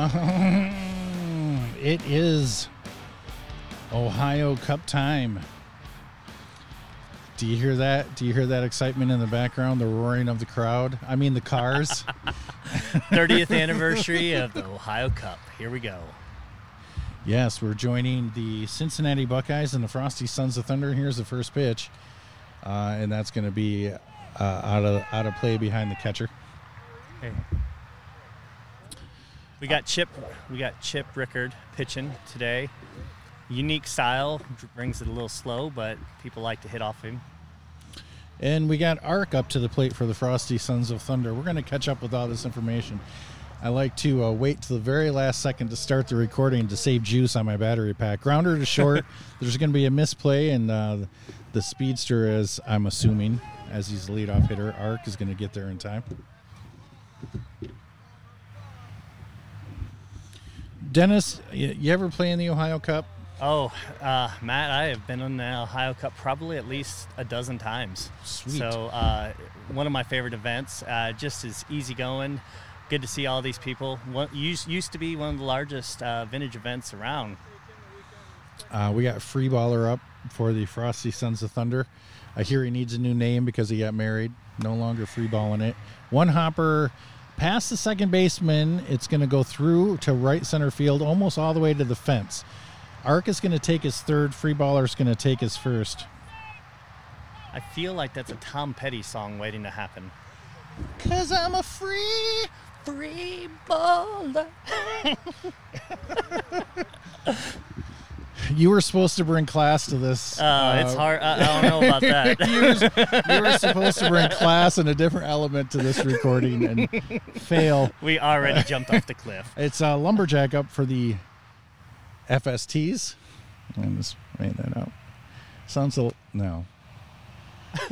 Uh, it is Ohio Cup time. Do you hear that? Do you hear that excitement in the background? The roaring of the crowd. I mean, the cars. 30th anniversary of the Ohio Cup. Here we go. yes, we're joining the Cincinnati Buckeyes and the Frosty Sons of Thunder. Here's the first pitch, uh, and that's going to be uh, out of out of play behind the catcher. Hey. We got Chip. We got Chip Rickard pitching today. Unique style, brings it a little slow, but people like to hit off him. And we got Ark up to the plate for the Frosty Sons of Thunder. We're going to catch up with all this information. I like to uh, wait to the very last second to start the recording to save juice on my battery pack. Grounder to short. There's going to be a misplay, and uh, the speedster, as I'm assuming, as he's the leadoff hitter, Ark is going to get there in time. Dennis, you, you ever play in the Ohio Cup? Oh, uh, Matt, I have been on the Ohio Cup probably at least a dozen times. Sweet. So, uh, one of my favorite events. Uh, just as easy going. Good to see all these people. One, used, used to be one of the largest uh, vintage events around. Uh, we got free baller up for the Frosty Sons of Thunder. I hear he needs a new name because he got married. No longer free balling it. One hopper past the second baseman. It's going to go through to right center field, almost all the way to the fence. Ark is going to take his third. Free baller is going to take his first. I feel like that's a Tom Petty song waiting to happen. Cause I'm a free Free baller. You were supposed to bring class to this. Oh, it's uh, hard. I, I don't know about that. you, were, you were supposed to bring class and a different element to this recording and fail. we already jumped off the cliff. It's a lumberjack up for the FSTs. Let me just write that out. Sounds a no.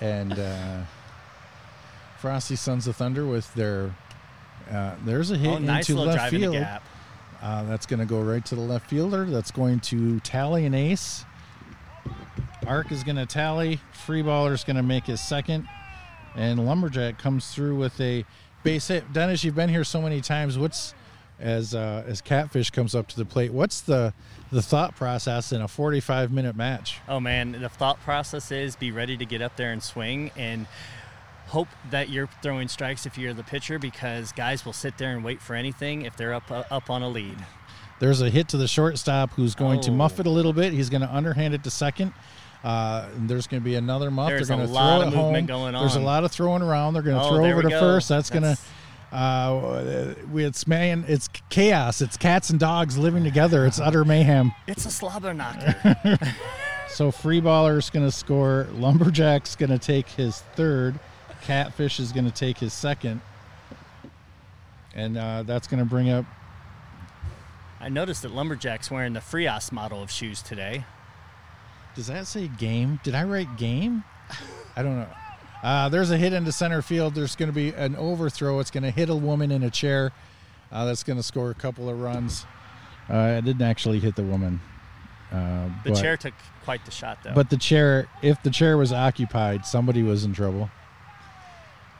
and uh, Frosty Sons of Thunder with their uh, there's a hit Oh, nice into little left drive in the field. Uh, that's going to go right to the left fielder. That's going to tally an ace. Arc is going to tally. Free baller is going to make his second. And Lumberjack comes through with a base hit. Dennis, you've been here so many times. What's as uh, as Catfish comes up to the plate? What's the the thought process in a 45 minute match? Oh man, the thought process is be ready to get up there and swing and hope that you're throwing strikes if you're the pitcher because guys will sit there and wait for anything if they're up uh, up on a lead. There's a hit to the shortstop who's going to Oh. muff it a little bit. He's going to underhand it to second. Uh, and there's going to be another muff. There's They're a going to lot throw of it movement home. going There's a lot of throwing around. They're going to Oh, throw over to go. first. That's, going to. Uh, we it's man. It's chaos. It's cats and dogs living together. It's utter mayhem. It's a slobber knocker. So free baller's going to score. Lumberjack's going to take his third. Catfish is going to take his second. And uh, that's going to bring up I noticed that Lumberjack's wearing the Frias model of shoes today. Does that say game? Did I write game? I don't know. Uh, there's a hit into center field. There's going to be an overthrow. It's going to hit a woman in a chair. Uh, that's going to score a couple of runs. Uh, it didn't actually hit the woman. Uh, The but, chair took quite the shot though. But the chair, if the chair was occupied, somebody was in trouble.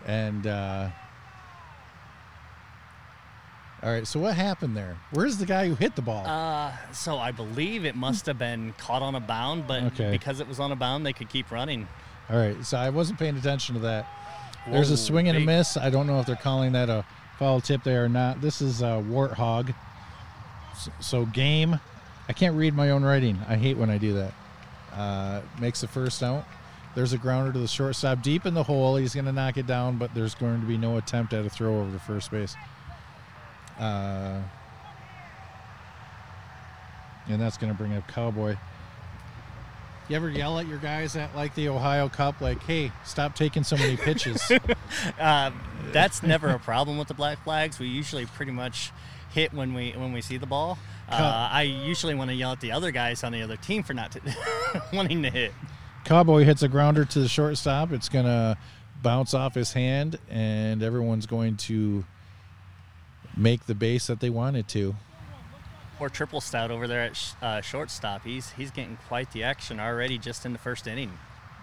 And uh, all right, so what happened there? Where's the guy who hit the ball? uh, so I believe it must have been caught on a bound, but Okay. because it was on a bound, they could keep running. All right, so I wasn't paying attention to that. There's a swing and a miss. I don't know if they're calling that a foul tip there or not. This is a warthog. So, so game. I can't read my own writing. I hate when I do that. Uh, makes the first out. There's a grounder to the shortstop, deep in the hole. He's going to knock it down, but there's going to be no attempt at a throw over to first base. Uh, and that's going to bring up Cowboy. You ever yell at your guys at like the Ohio Cup, like, "Hey, stop taking so many pitches"? Uh, that's never a problem with the black flags. We usually pretty much hit when we when we see the ball. Uh, I usually want to yell at the other guys on the other team for not to wanting to hit. Cowboy hits a grounder to the shortstop. It's going to bounce off his hand, and everyone's going to make the base that they wanted to. Or triple stout over there at sh- uh, shortstop. He's he's getting quite the action already just in the first inning.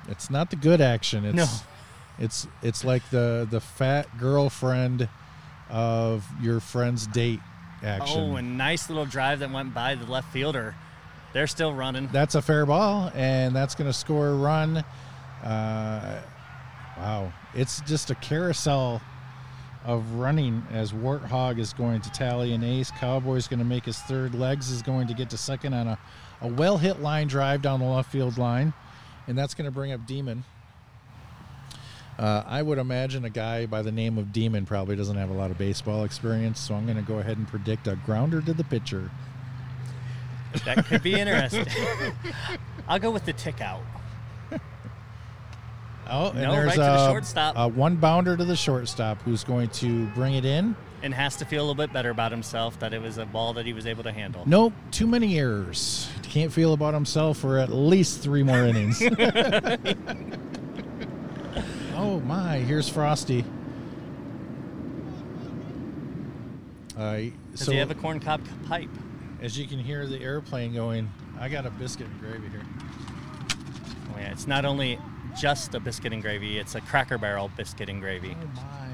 It's not the good action. It's No. it's it's like the the fat girlfriend of your friend's date action. Oh, a nice little drive that went by the left fielder. They're still running. That's a fair ball, and that's going to score a run. Uh, wow. It's just a carousel of running as Warthog is going to tally an ace. Cowboy's going to make his third. Legs is going to get to second on a, a well hit line drive down the left field line, and that's going to bring up Demon. Uh, I would imagine a guy by the name of Demon probably doesn't have a lot of baseball experience, so I'm going to go ahead and predict a grounder to the pitcher. That could be interesting. I'll go with the tick out. Oh, and No, there's right to the a, shortstop. a one bounder to the shortstop who's going to bring it in. And has to feel a little bit better about himself that it was a ball that he was able to handle. Nope, too many errors. Can't feel about himself for at least three more innings. oh my, here's Frosty. Uh, Does he have a corn cob pipe? As you can hear the airplane going, I got a biscuit and gravy here. Oh, yeah, it's not only just a biscuit and gravy, it's a cracker barrel biscuit and gravy. Oh my.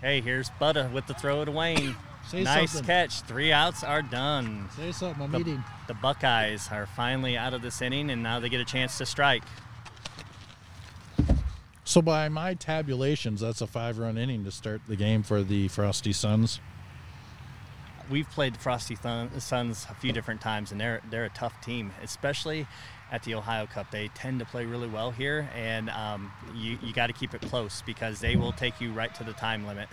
Hey, here's Butta with the throw to Wayne. Say nice something. catch. Three outs are done. Say something, I'm The, eating. the Buckeyes are finally out of this inning, and now they get a chance to strike. So by my tabulations, that's a five-run inning to start the game for the Frosty Sons. We've played the Frosty Thun- Sons a few different times, and they're they're a tough team, especially at the Ohio Cup. They tend to play really well here, and um, you you got to keep it close because they will take you right to the time limit.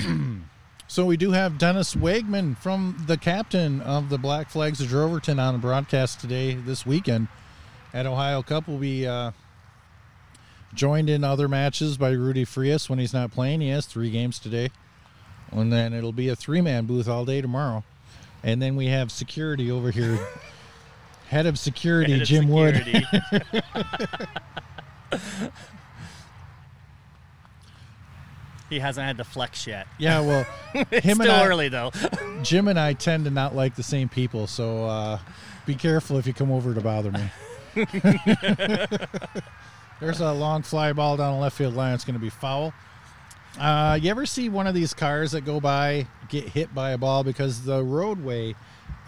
So we do have Dennis Wegman from the captain of the Black Flags of Droverton on the broadcast today, this weekend at Ohio Cup. Will be uh, joined in other matches by Rudy Frias when he's not playing. He has three games today, and then it'll be a three-man booth all day tomorrow. And then we have security over here, head of security Head of Jim Wood. he hasn't had to flex yet. Yeah, well, him still and I, early though. Jim and I tend to not like the same people, so uh, be careful if you come over to bother me. There's a long fly ball down the left field line. It's going to be foul. Uh, you ever see one of these cars that go by get hit by a ball because the roadway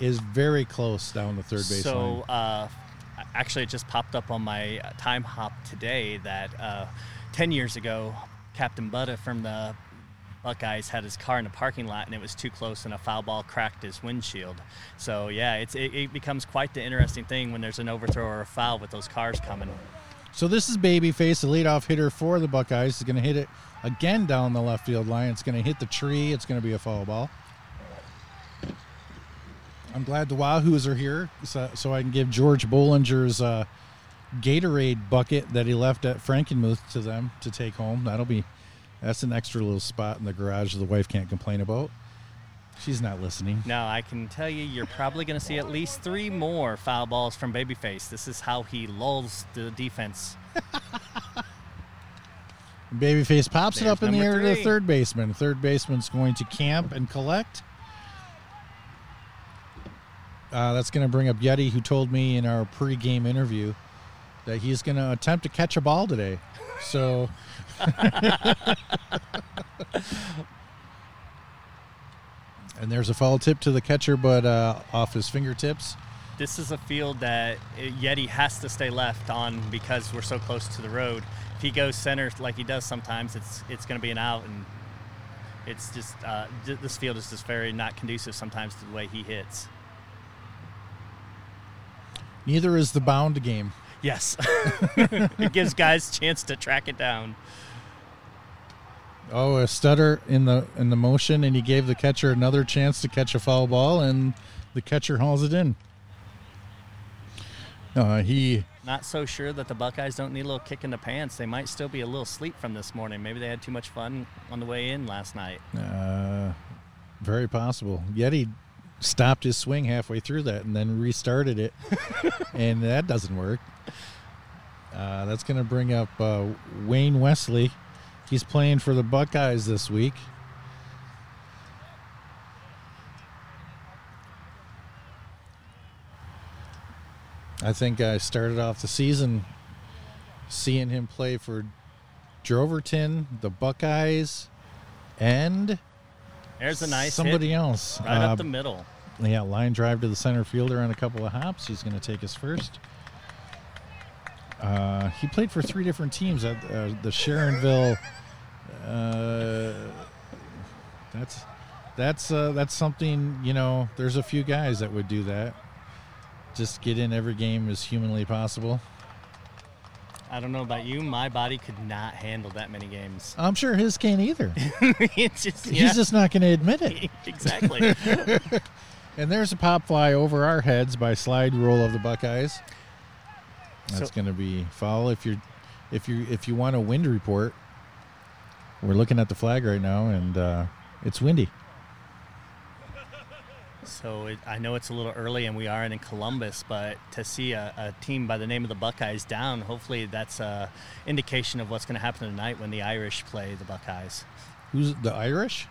is very close down the third base So, line? uh, actually, it just popped up on my uh, time hop today that uh, 10 years ago, Captain Butta from the Buckeyes had his car in a parking lot and it was too close and a foul ball cracked his windshield. So, yeah, it's, it, it becomes quite the interesting thing when there's an overthrow or a foul with those cars coming. So this is Babyface, the leadoff hitter for the Buckeyes. Is going to hit it again down the left field line. It's going to hit the tree. It's going to be a foul ball. I'm glad the Wahoos are here, so, so I can give George Bollinger's uh, Gatorade bucket that he left at Frankenmuth to them to take home. That'll be that's an extra little spot in the garage the wife can't complain about. She's not listening. No, I can tell you, you're probably going to see at least three more foul balls from Babyface. This is how he lulls the defense. Babyface pops it up in the air to the three. third baseman. Third baseman's going to camp and collect. Uh, that's going to bring up Yeti, who told me in our pregame interview that he's going to attempt to catch a ball today. So. and there's a foul tip to the catcher, but uh, off his fingertips. This is a field that Yeti has to stay left on because we're so close to the road. If he goes center like he does sometimes, it's it's going to be an out, and it's just uh, this field is just very not conducive sometimes to the way he hits. Neither is the bound game. Yes, it gives guys chance to track it down. Oh, a stutter in the in the motion, and he gave the catcher another chance to catch a foul ball, and the catcher hauls it in. Uh, he Not so sure that the Buckeyes don't need a little kick in the pants. They might still be a little sleep from this morning. Maybe they had too much fun on the way in last night. uh, very possible. Yeti stopped his swing halfway through that, and then restarted it, and that doesn't work. Uh, that's going to bring up uh, Wayne Wesley. He's playing for the Buckeyes this week. I think I started off the season seeing him play for Droverton, the Buckeyes, and There's a nice somebody else. right Uh, up the middle. yeah, line drive to the center fielder on a couple of hops. He's going to take his first. Uh, he played for three different teams at uh, the Sharonville. Uh, that's that's uh, that's something you know. There's a few guys that would do that. Just get in every game as humanly possible. I don't know about you, my body could not handle that many games. I'm sure his can't either. just yeah, He's just not going to admit it. exactly. And there's a pop fly over our heads by slide rule of the Buckeyes. That's So- going to be foul. If you're, if you if you want a wind report, we're looking at the flag right now, and uh, it's windy. So it, I know it's a little early, and we are in Columbus, but to see a, a team by the name of the Buckeyes down, hopefully that's a indication of what's going to happen tonight when the Irish play the Buckeyes. Who's the Irish?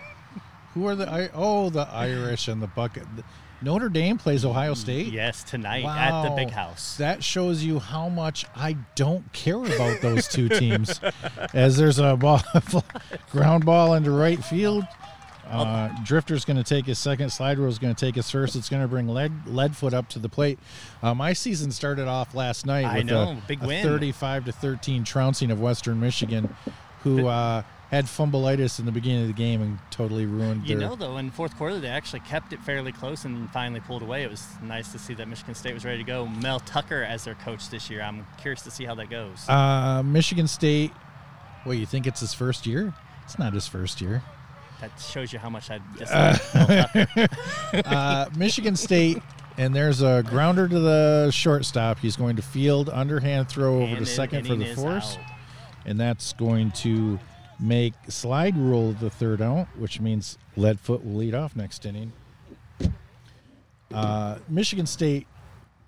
Who are the I? Oh, the Irish and the Bucket. Notre Dame plays Ohio State. Yes, tonight at the Big House. That shows you how much I don't care about those two teams. As there's a ball, ground ball into right field. Uh, Drifter's going to take his second. Slide Rule's going to take his first. It's going to bring Lead Leadfoot up to the plate. Uh, my season started off last night I with know, a, big a win. 35 to 13 trouncing of Western Michigan, who uh, had fumbleitis in the beginning of the game and totally ruined You their. know, though, in fourth quarter, they actually kept it fairly close and finally pulled away. It was nice to see that Michigan State was ready to go. Mel Tucker as their coach this year. I'm curious to see how that goes. uh, Michigan State. Well, you think it's his first year? It's not his first year. that shows you how much I dislike Mel Tucker. uh, Michigan State, and there's a grounder to the shortstop. He's going to field underhand throw over And to an second for the force, out. and that's going to make slide rule the third out, which means Leadfoot will lead off next inning. Uh, Michigan State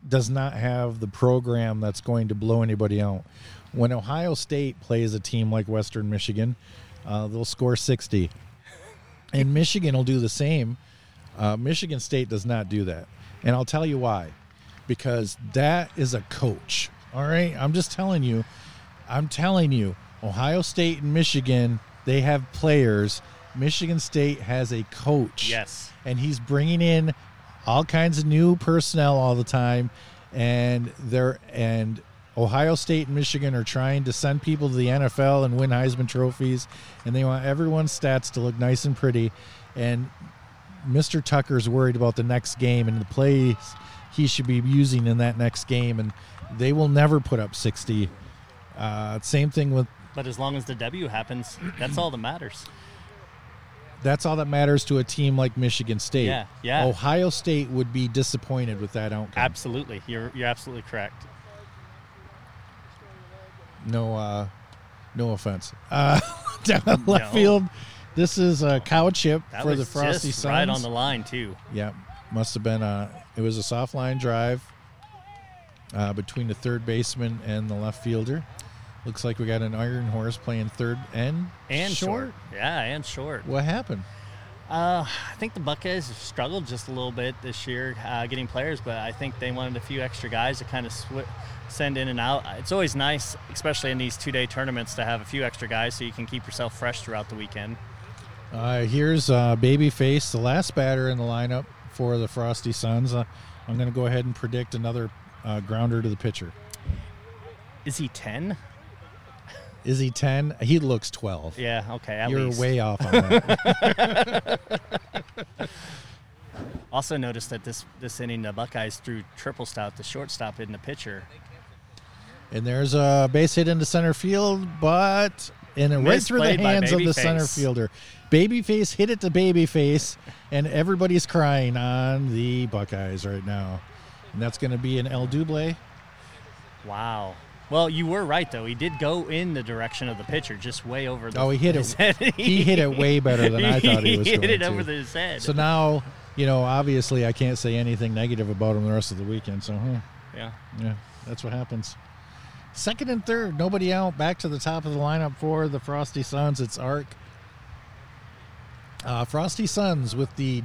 does not have the program that's going to blow anybody out. When Ohio State plays a team like Western Michigan, uh, they'll score 60. And Michigan will do the same. Uh, Michigan State does not do that. And I'll tell you why. Because that is a coach. All right. I'm just telling you. I'm telling you. Ohio State and Michigan, they have players. Michigan State has a coach Yes. and he's bringing in all kinds of new personnel all the time and they're and Ohio State and Michigan are trying to send people to the NFL and win Heisman trophies and they want everyone's stats to look nice and pretty and Mr. Tucker's worried about the next game and the plays he should be using in that next game and they will never put up 60 uh, same thing with But as long as the W happens, that's all that matters. that's all that matters to a team like Michigan State. Yeah, yeah. Ohio State would be disappointed with that outcome. Absolutely. You're, you're absolutely correct. No, uh, no offense. Uh, down left field. This is a cow chip That for the Frosty just Suns. right on the line, too. Yeah, must have been a. It was a soft line drive uh, between the third baseman and the left fielder. Looks like we got an iron horse playing third and And short. short. Yeah, and short. What happened? Uh, I think the Buckeyes struggled just a little bit this year uh, getting players, but I think they wanted a few extra guys to kind of sw- send in and out. It's always nice, especially in these two-day tournaments, to have a few extra guys so you can keep yourself fresh throughout the weekend. Uh, here's uh, Babyface, the last batter in the lineup for the Frosty Sons. Uh, I'm going to go ahead and predict another uh, grounder to the pitcher. Is he 10? Is he 10? He looks 12. Yeah, okay, at You're least. way off on that. Also noticed that this this inning the Buckeyes threw triple stout the shortstop in the pitcher. and there's a base hit into center field, but in a right through the hands of the center Babyface. fielder. Babyface hit it to Babyface, and everybody's crying on the Buckeyes right now. And that's going to be an El Double. Wow. Well, you were right though. He did go in the direction of the pitcher, just way over. The, Oh, he hit it. head. He hit it way better than I thought he was He hit going it to. over his head. So now, you know, obviously I can't say anything negative about him the rest of the weekend. So, huh, yeah. yeah, that's what happens. Second and third, nobody out. Back to the top of the lineup for the Frosty Sons. It's Arc. Uh, Frosty Sons with the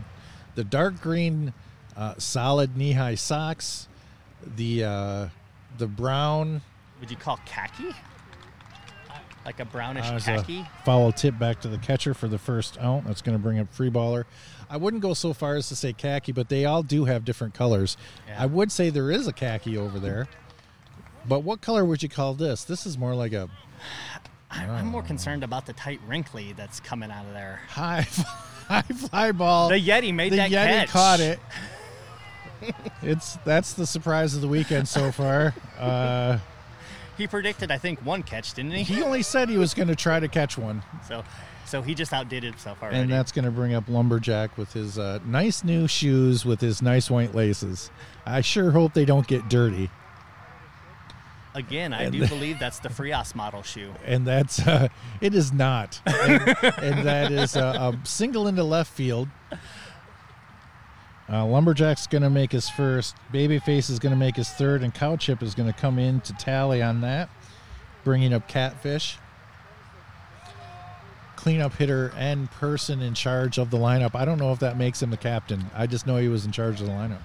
the dark green, uh, solid knee high socks, the uh, the brown would you call khaki? Like a brownish Uh, khaki? a foul tip back to the catcher for the first out. That's going to bring up free baller. I wouldn't go so far as to say khaki, but they all do have different colors. Yeah. I would say there is a khaki over there. But what color would you call this? This is more like a I'm, I'm more concerned about the tight wrinkly that's coming out of there. high high fly ball. The Yeti made the that Yeti catch. caught it. it's that's the surprise of the weekend so far. Uh, He predicted, I think, one catch, didn't he? he only said he was going to try to catch one, So, so he just outdid himself already. and that's going to bring up Lumberjack with his uh, nice new shoes with his nice white laces. I sure hope they don't get dirty. Again, I and do the- believe that's the Frias model shoe. and that's uh, it is not, and, and that is a, a single into left field. Uh, Lumberjack's going to make his first. Babyface is going to make his third, and Cowchip is going to come in to tally on that, bringing up Catfish. Cleanup hitter and person in charge of the lineup. I don't know if that makes him the captain. I just know he was in charge of the lineup.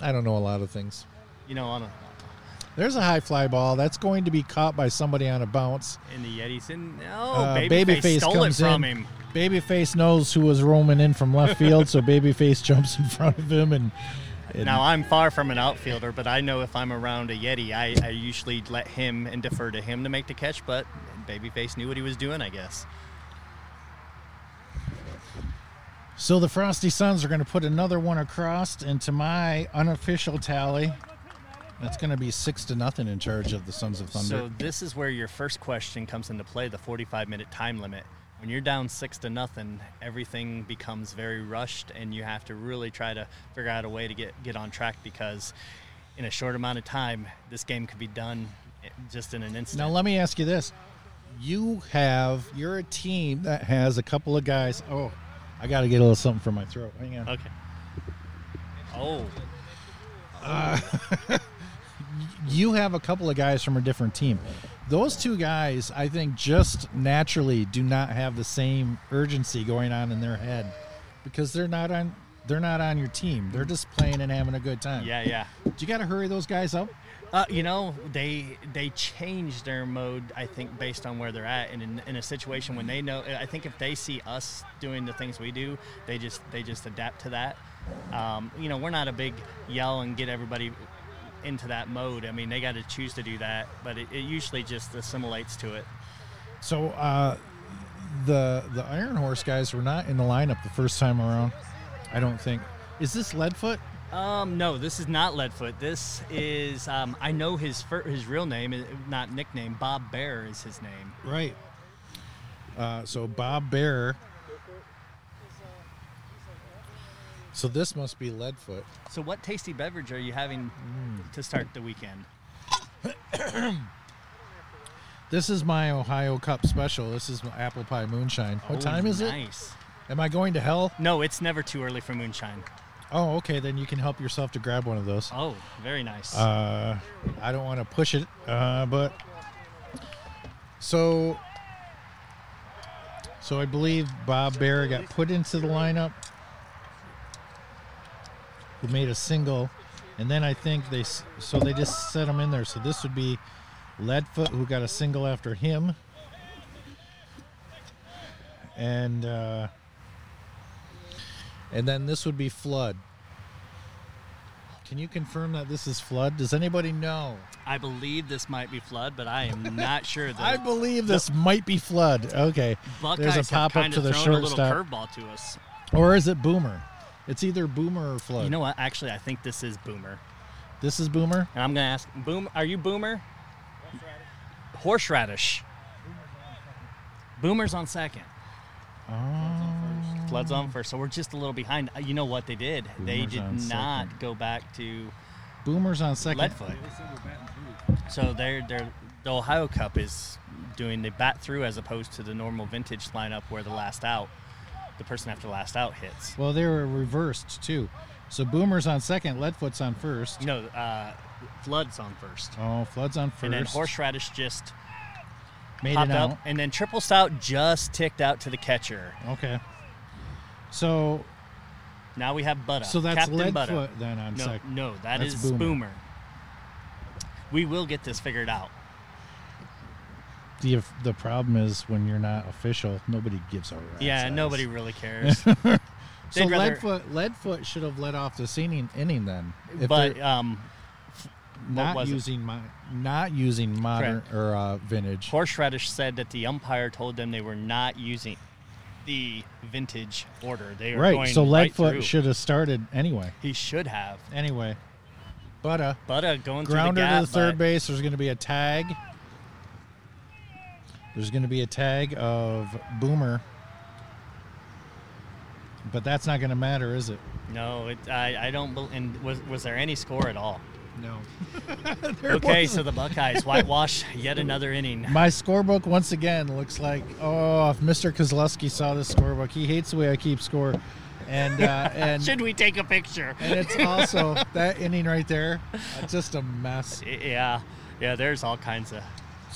I don't know a lot of things. You know, on a, There's a high fly ball that's going to be caught by somebody on a bounce. in the Yetis, and no, Uh, Babyface, Babyface stole it from in. him. Babyface knows who was roaming in from left field, so Babyface jumps in front of him and. and Now I'm far from an outfielder, but I know if I'm around a Yeti, I, I usually let him and defer to him to make the catch. But Babyface knew what he was doing, I guess. so the Frosty Sons are going to put another one across, and to my unofficial tally, that's going to be six to nothing in charge of the Sons of Thunder. So this is where your first question comes into play: the 45 minute time limit. When you're down six to nothing, everything becomes very rushed, and you have to really try to figure out a way to get get on track because in a short amount of time, this game could be done eh, just in an instant. now let me ask you this: You have you're a team that has a couple of guys. Oh, I got to get a little something from my throat. Hang on. okay. Oh, uh, you have a couple of guys from a different team. Those two guys, I think, just naturally do not have the same urgency going on in their head because they're not on. They're not on your team. They're just playing and having a good time. yeah, yeah. Do you got to hurry those guys up. Uh, you know, they they change their mode. I think based on where they're at, and in, in a situation when they know, I think if they see us doing the things we do, they just they just adapt to that. Um, you know, we're not a big yell and get everybody into that mode. I mean, they got to choose to do that, but it, it usually just assimilates to it. So uh, the the Iron Horse guys were not in the lineup the first time around. I don't think. Is this Leadfoot? Um, no, this is not Leadfoot. This is um, I know his fir- his real name, uh, not nickname. Bob Bear is his name. Right. Uh, so Bob Bear. So this must be Leadfoot. So, what tasty beverage are you having to start the weekend? This is my Ohio Cup special. This is my apple pie moonshine. What Oh, time is it? Nice. Am I going to hell? No, it's never too early for moonshine. Oh, okay. Then you can help yourself to grab one of those. Oh, very nice. Uh, I don't want to push it, uh, but so so I believe Bob Bear got put into the lineup. Who made a single, and then I think they so they just set him in there. So this would be Leadfoot who got a single after him, and uh, and then this would be Flood. Can you confirm that this is Flood? Does anybody know? I believe this might be Flood, but I am not sure. The I believe this might be Flood. Okay. Buckeyes There's a pop up to the thrown a little shortstop. curveball to us. Or is it Boomer? It's either Boomer or Flood. You know what? Actually, I think this is Boomer. this is Boomer? And I'm going to ask, Boom, are you Boomer? Horseradish. Boomer's on second. Oh. Flood's on first, so we're just a little behind. Uh, You know what they did? they did not second. go back to Boomer's on second. Leadfoot. So they're, they're, the Ohio Cup is doing the bat through as opposed to the normal vintage lineup where the last out, the person after last out hits. Well, they were reversed too. So Boomer's on second, Leadfoot's on first. No, uh, Flood's on first. Oh, Flood's on first. And then Horseradish just made popped it up, out. and then Triple Stout just ticked out to the catcher. Okay. So Now we have Butta. so that's Captain Butta. Leadfoot then on No, second. no, that That's is Boomer. Boomer. we will get this figured out. The the problem is when you're not official, nobody gives a rat's Yeah, ass. nobody really cares. So rather- Leadfoot Leadfoot should have led off the inning, inning then. But um, not using mo- not using modern or uh, vintage. Horseradish said that the umpire told them they were not using the vintage order. They were Right. going So right Leadfoot through. should have started anyway. He should have. Anyway. But uh But uh, going grounder through the to the third base. There's going to be a tag. There's going to be a tag of Boomer. But that's not going to matter, is it? No, it, I, I don't. bel and was was there any score at all? No. Okay, so the Buckeyes whitewash yet another inning. My scorebook once again looks like oh, if Mr. Kozlowski saw this scorebook, he hates the way I keep score, and uh, and Should we take a picture? and it's also that inning right there, uh, just a mess. Yeah, yeah. There's all kinds of.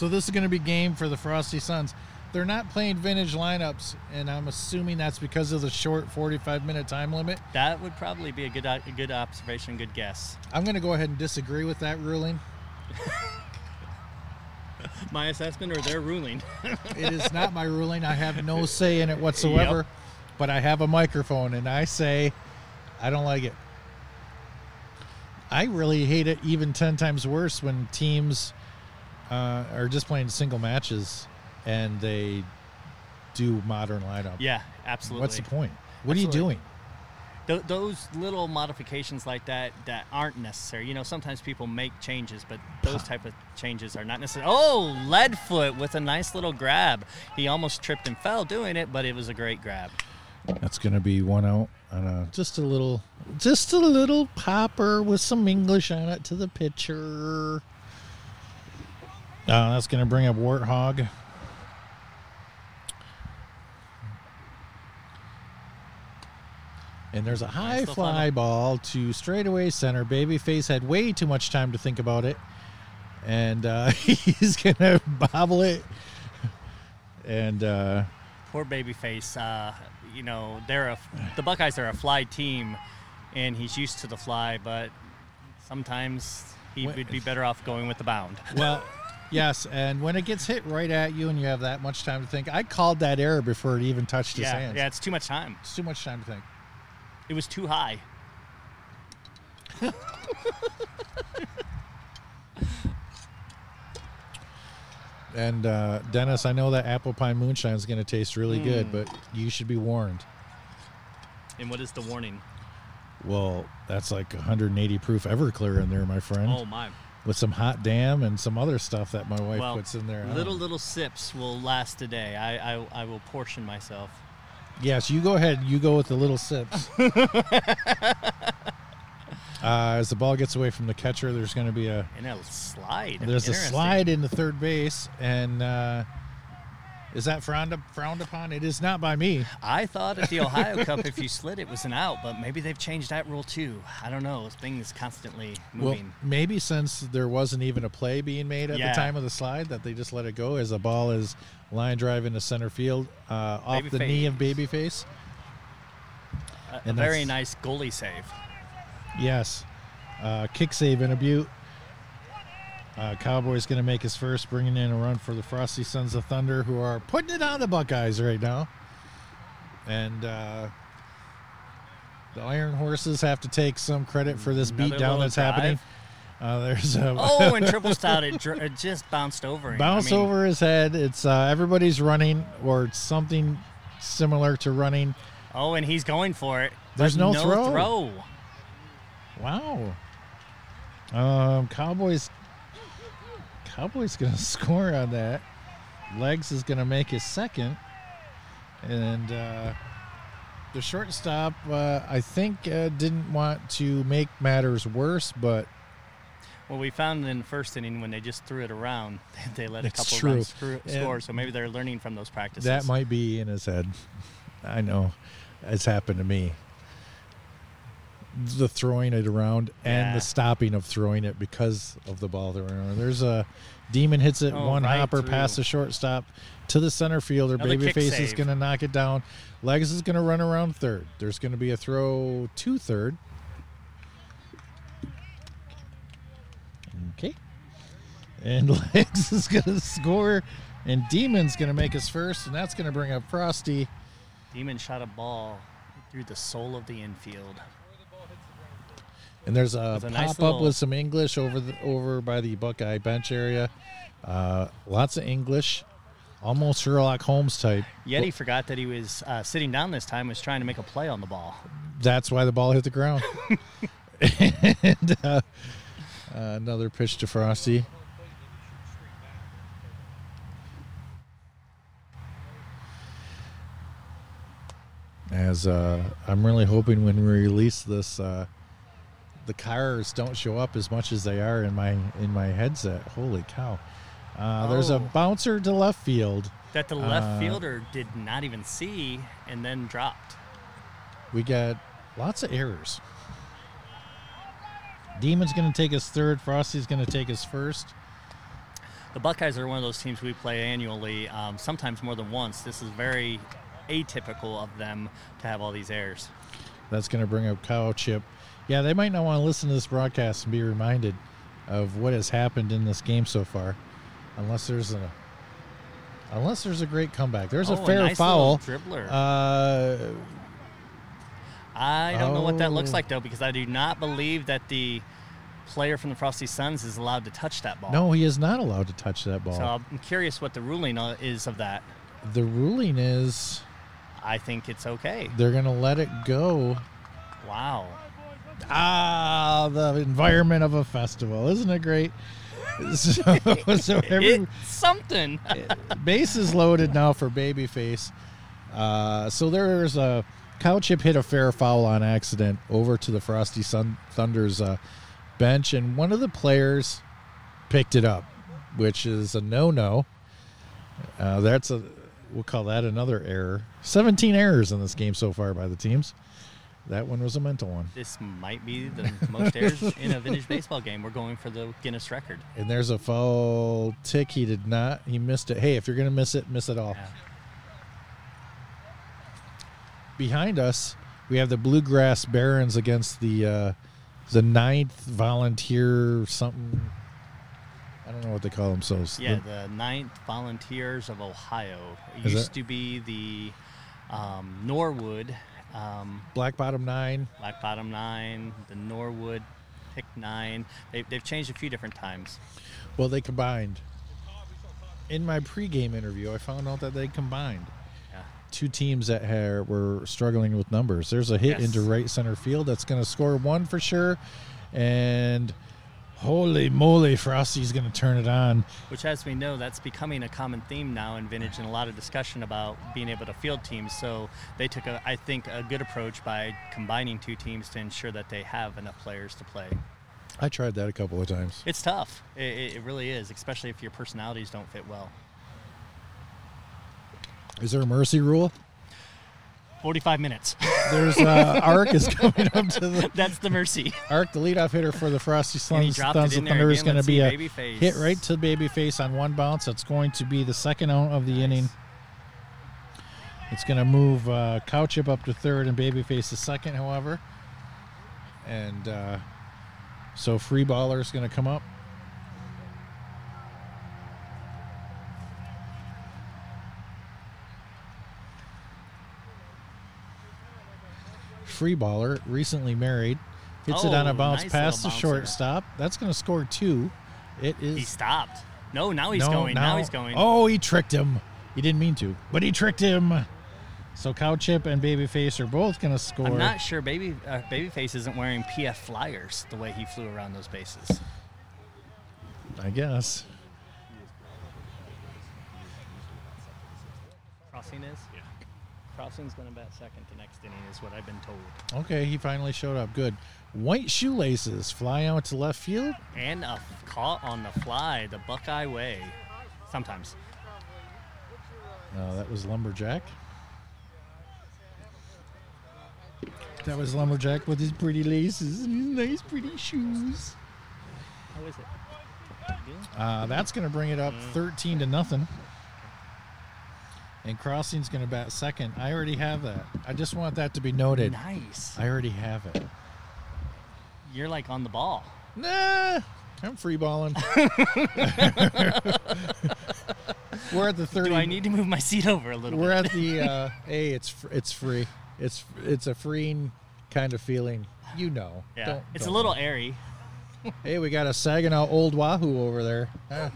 So this is going to be game for the Frosty Sons. They're not playing vintage lineups, and I'm assuming that's because of the short 45 minute time limit. That would probably be a good a good observation, good guess. I'm going to go ahead and disagree with that ruling. My assessment or their ruling. It is not my ruling. I have no say in it whatsoever. But I have a microphone, and I say I don't like it. I really hate it even 10 times worse when teams uh, are just playing single matches and they do modern lineup. yeah, absolutely. What's the point? What are you doing? Th- those little modifications like that that aren't necessary. You know, sometimes people make changes, but those type of changes are not necessary. Oh, Leadfoot with a nice little grab. He almost tripped and fell doing it, but it was a great grab. That's going to be one out on a just a little just a little popper with some English on it to the pitcher. Uh, that's going to bring up Warthog. And there's a high fly ball to straightaway center. Babyface had way too much time to think about it. And uh, he's going to bobble it. And uh, Poor babyface. Uh, you know, they're a the Buckeyes are a fly team, and he's used to the fly, but sometimes he would be better off going with the bound. Well, yes, and when it gets hit right at you and you have that much time to think, I called that error before it even touched his yeah, hands. yeah, it's too much time. It's too much time to think. It was too high. And uh, Dennis, I know that apple pie moonshine is going to taste really good, Mm. but you should be warned. And what is the warning? Well, that's like 180 proof Everclear in there, my friend, Oh my! With some hot damn and some other stuff that my wife Well, puts in there. little little sips will last a day. I, I I will portion myself. Yes, you go ahead. You go with the little sips. uh, as the ball gets away from the catcher, there's going to be a And a slide. There's a slide into third base, and uh, is that frowned, up, frowned upon? It is not by me. I thought at the Ohio Cup, if you slid, it was an out, but maybe they've changed that rule too. I don't know. Things constantly Well, maybe since there wasn't even a play being made at Yeah. the time of the slide, that they just let it go as a ball is line drive into center field uh, off the knee of Babyface. a, a very nice goalie save. Yes, uh, kick save in a butte. Uh, Cowboys going to make his first, bringing in a run for the Frosty Sons of Thunder, who are putting it on the Buckeyes right now. And uh, the Iron Horses have to take some credit for this Another beatdown little that's happening. Uh, there's a Oh, and triple stout, it, dr- it just bounced over him. bounce I mean, over his head. It's uh, everybody's running or something similar to running. Oh, and he's going for it. There's but no throw. throw. Wow. Um, Cowboys. Cowboys gonna score on that. Legs is gonna make his second, and uh, the shortstop, uh, I think, uh, didn't want to make matters worse, but Well, we found in the first inning when they just threw it around, they let a couple true. runs screw- score. So maybe they're learning from those practices. that might be in his head. I know, it's happened to me. The throwing it around and Yeah. the stopping of throwing it because of the ball throwing around. There's a demon hits it Oh, one right hopper through. past the shortstop to the center fielder. Another Babyface is going to knock it down. Legs is going to run around third. There's going to be a throw to third. Okay. And Legs is going to score, and Demon's going to make his first, and that's going to bring up Frosty. Demon shot a ball through the soul of the infield. And there's a, a pop nice up little- with some English over the over by the Buckeye bench area. Uh, lots of English, almost Sherlock Holmes type. Yet he forgot that he was uh, sitting down this time, was trying to make a play on the ball. That's why the ball hit the ground. and uh, uh, another pitch to Frosty. As uh, I'm really hoping when we release this, uh, the cars don't show up as much as they are in my in my headset. Holy cow! Uh, There's a Oh. bouncer to left field. That the left Uh, fielder did not even see and then dropped. We got lots of errors. Demon's going to take his third. Frosty's going to take his first. The Buckeyes are one of those teams we play annually, um, sometimes more than once. This is very atypical of them to have all these errors. That's going to bring up Cowchip. Yeah, they might not want to listen to this broadcast and be reminded of what has happened in this game so far, unless there's a unless there's a great comeback. There's Oh, a fair nice foul. dribbler. Uh, I don't know what that looks oh. like though, because I do not believe that the player from the Frosty Sons is allowed to touch that ball. no, he is not allowed to touch that ball. So I'm curious what the ruling uh, is of that. the ruling is I think it's okay. they're going to let it go. Wow. Ah, the environment of a festival, isn't it great? So, so every, It's something. base is loaded now for babyface. Uh, so there's a cow chip hit a fair foul on accident over to the Frosty Sun Thunder's uh, bench, and one of the players picked it up, which is a no-no. Uh, that's a we'll call that another error. 17 errors in this game so far by the teams. That one was a mental one. this might be the most errors in a vintage baseball game. We're going for the Guinness record. And there's a foul tick. He did not. He missed it. Hey, if you're gonna miss it, miss it all. Yeah. behind us, we have the Bluegrass Barons against the uh, the ninth volunteer something. I don't know what they call themselves. Yeah, The- the Ninth Volunteers of Ohio. It used it? to be the um, Norwood, um, Black Bottom Nine. Black Bottom Nine, the Norwood Pick Nine. They, they've changed a few different times. Well, they combined. In my pregame interview, I found out that they combined Yeah. two teams that had, were struggling with numbers. There's a hit Yes. into right center field that's going to score one for sure, and holy moly, Frosty's going to turn it on. Which, as we know, that's becoming a common theme now in vintage, and a lot of discussion about being able to field teams. So they took, a, I think, a good approach by combining two teams to ensure that they have enough players to play. I tried that a couple of times. It's tough. It, it it really is, especially if your personalities don't fit well. Is there a mercy rule? 45 minutes. There's uh, Ark is coming up to the That's the mercy. Ark, the leadoff hitter for the Frosty Sons. dropped Thunder it there Thunder is going to be a Babyface. hit right to babyface on one bounce. That's going to be the second out of the inning. It's going to move uh, Cowchip up to third and babyface is second, however. And uh, so free baller is going to come up. Free baller, recently married, hits it on a Oh, bounce nice past the shortstop. That's going to score two. It is. He stopped. No, now he's No, going. Now, he's going. Oh, he tricked him. He didn't mean to, but he tricked him. So Cowchip and Babyface are both going to score. I'm not sure Baby uh, Babyface isn't wearing PF flyers the way he flew around those bases. I guess. Crossing is? Crossing's going to bat second to next inning, is what I've been told. Okay, he finally showed up. Good. White shoelaces fly out to left field. And a f- caught on the fly, the Buckeye way. Sometimes. Uh, that was Lumberjack. That was Lumberjack with his pretty laces and his nice, pretty shoes. How is it? Uh, that's going to bring it up Mm. 13 to nothing. And Crossing's going to bat second. I already have that. I just want that to be noted. Nice. I already have it. You're like on the ball. Nah, I'm free balling. we're at the 30. Do I need to move my seat over a little we're bit? at the uh, hey, it's fr- it's free. It's it's a freeing kind of feeling. You know. yeah, Don't- it's don't- a little airy. Hey, we got a Saginaw Old Wahoo over there. Ah,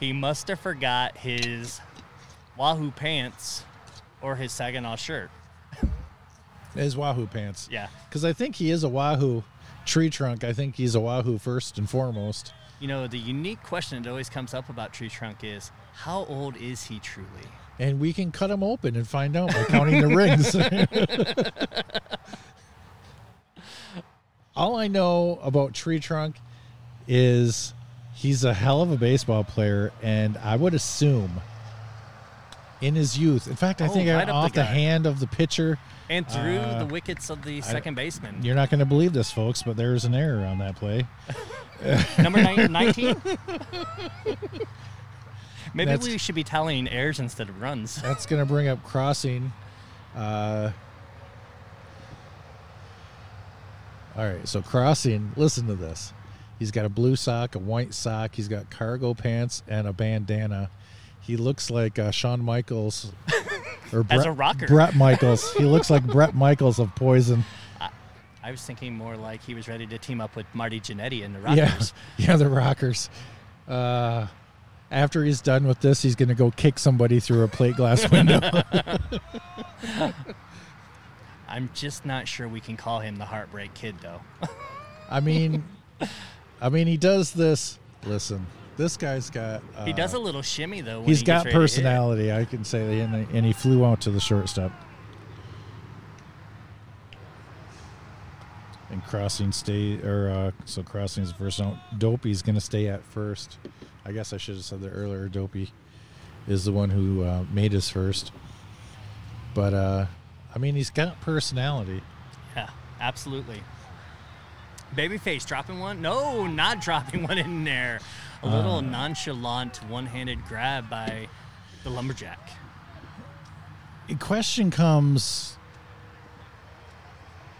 He must have forgot his Wahoo pants or his Saginaw shirt. his Wahoo pants. Yeah. Because I think he is a Wahoo tree trunk. I think he's a Wahoo first and foremost. You know, the unique question that always comes up about Tree Trunk is how old is he truly? And we can cut him open and find out by counting the rings. All I know about Tree Trunk is he's a hell of a baseball player, and I would assume in his youth. In fact, I Oh, think right the off the, gut. hand of the pitcher. And through Uh, the wickets of the second baseman. You're not going to believe this, folks, but there's an error on that play. Number nine- 19? Maybe That's- we should be tallying errors instead of runs. That's going to bring up crossing. Uh, all right, so crossing. Listen to this. He's got a blue sock, a white sock. He's got cargo pants and a bandana. He looks like uh, Shawn Michaels or As Bret, a rocker. Bret Michaels. he looks like Bret Michaels of Poison. I was thinking more like he was ready to team up with Marty Jannetty and the Yeah, Rockers. yeah, the Rockers. Uh, after he's done with this, he's going to go kick somebody through a plate glass window. I'm just not sure we can call him the Heartbreak Kid, though. I mean, I mean, he does this. Listen, this guy's got. Uh, he does a little shimmy, though. When He's he got gets ready to hit. personality. I can say that, and, and he flew out to the shortstop. And crossing stay or uh, so crossing is first. No, Dopey's going to stay at first. I guess I should have said that earlier. Dopey is the one who uh, made his first. But uh, I mean, he's got personality. Yeah, absolutely. Babyface dropping one? No, not dropping one in there. A little Uh. nonchalant one-handed grab by the lumberjack. A question comes.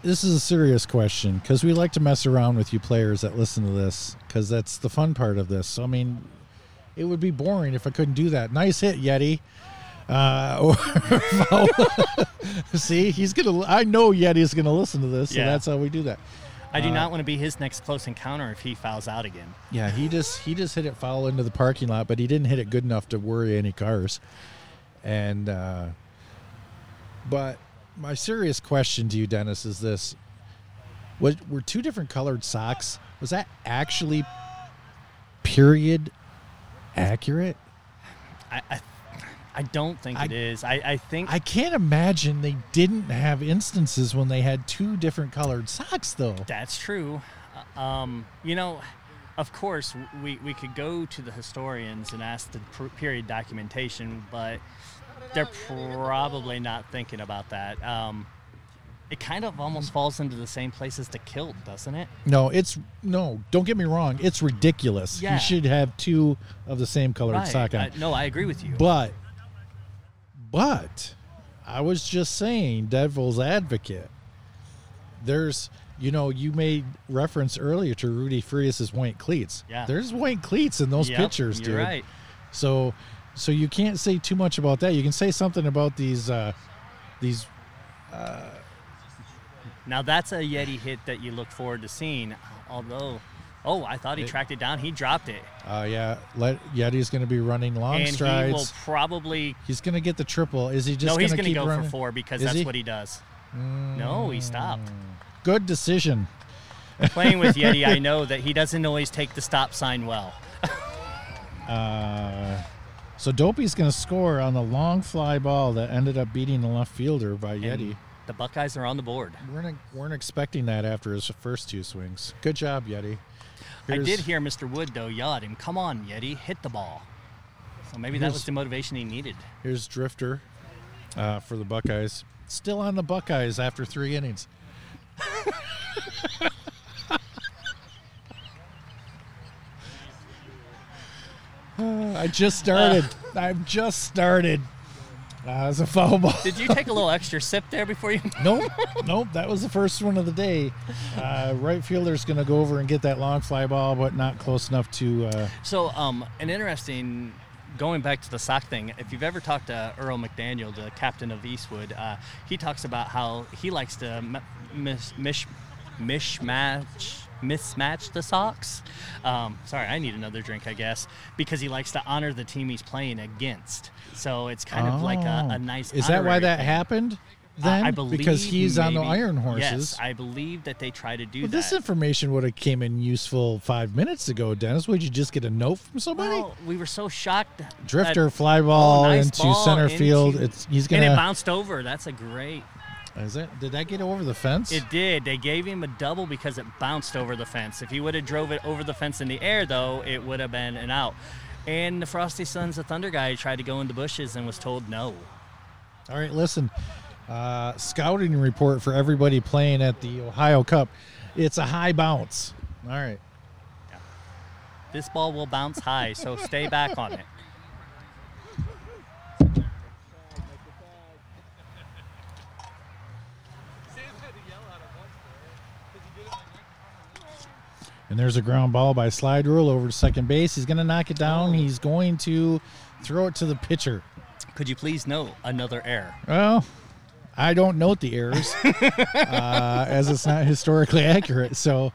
This is a serious question because we like to mess around with you players that listen to this because that's the fun part of this. So, I mean, it would be boring if I couldn't do that. Nice hit, Yeti. Uh, see, he's gonna. I know Yeti's gonna listen to this, so Yeah. that's how we do that. I do Uh, not want to be his next close encounter if he fouls out again. Yeah, he just he just hit it foul into the parking lot, but he didn't hit it good enough to worry any cars. And uh but my serious question to you, Dennis, is this: Was were two different colored socks? Was that actually period accurate? I, I, I don't think I- it is. I, I think I can't imagine they didn't have instances when they had two different colored socks, though. That's true. Uh, Um, you know, of course, we, we could go to the historians and ask the period documentation, but they're probably not thinking about that. Um, it kind of almost falls into the same place as the kilt, doesn't it? No, it's no. Don't get me wrong. It's ridiculous. Yeah. You should have two of the same colored sock on. I- no, I agree with you. But, but, I was just saying, devil's advocate. There's, you know, you made reference earlier to Rudy Frias's white cleats. Yeah. There's white cleats in those Yep, pictures, you're dude. right. So, so you can't say too much about that. You can say something about these, uh, these. Uh, Now that's a Yeti hit that you look forward to seeing. Although, oh, I thought he tracked it down. He dropped it, Uh, yeah, let Yeti's going to be running long and strides. he will probably. He's going to get the triple. Is he just no, he's going to keep go running? for four because Is that's he? what he does. No, he stopped. Good decision. Playing with Yeti, I know that he doesn't always take the stop sign well. Uh, so Dopey's going to score on the long fly ball that ended up beating the left fielder by And Yeti. The Buckeyes are on the board. Weren't weren't expecting that after his first two swings. Good job, Yeti. I did hear Mr. Wood though yell at him, "Come on, Yeti, hit the ball." So maybe that was the motivation he needed. Here's Drifter uh, for the Buckeyes. Still on the Buckeyes after three innings. Uh, I just started. I've just started. Uh, it's a foul ball. Did you take a little extra sip there before you? nope, nope. That was the first one of the day. Uh, right fielder's going to go over and get that long fly ball, but not close enough to. Uh, So, um, an interesting. Going back to the sock thing, if you've ever talked to Earl McDaniel, the captain of Eastwood, uh, he talks about how he likes to m- mish, mish, mishmatch mismatch the socks. Um, sorry, I need another drink, I guess, because he likes to honor the team he's playing against. So it's kind of like a, a Oh. nice. Is that why that thing. happened? Then I believe because he's on the Iron Horses. Yes, I believe that they try to do Well, that. this information would have came in useful five minutes ago, Dennis. Would you just get a note from somebody? Well, we were so shocked. Drifter fly ball Oh, nice into ball center into- field. It's he's gonna and it bounced over. That's a great. Is it? Did that get over the fence? It did. They gave him a double because it bounced over the fence. If he would have drove it over the fence in the air, though, it would have been an out. And the Frosty Sons, the Thunder guy, tried to go in the bushes and was told no. All right, listen. Uh, scouting report for everybody playing at the Ohio Cup. It's a high bounce. All right. This ball will bounce high, so stay back on it. And there's a ground ball by Slide Rule over to second base. He's going to knock it down. He's going to throw it to the pitcher. Could you please note another error? Well, I don't note the errors uh, as it's not historically accurate. So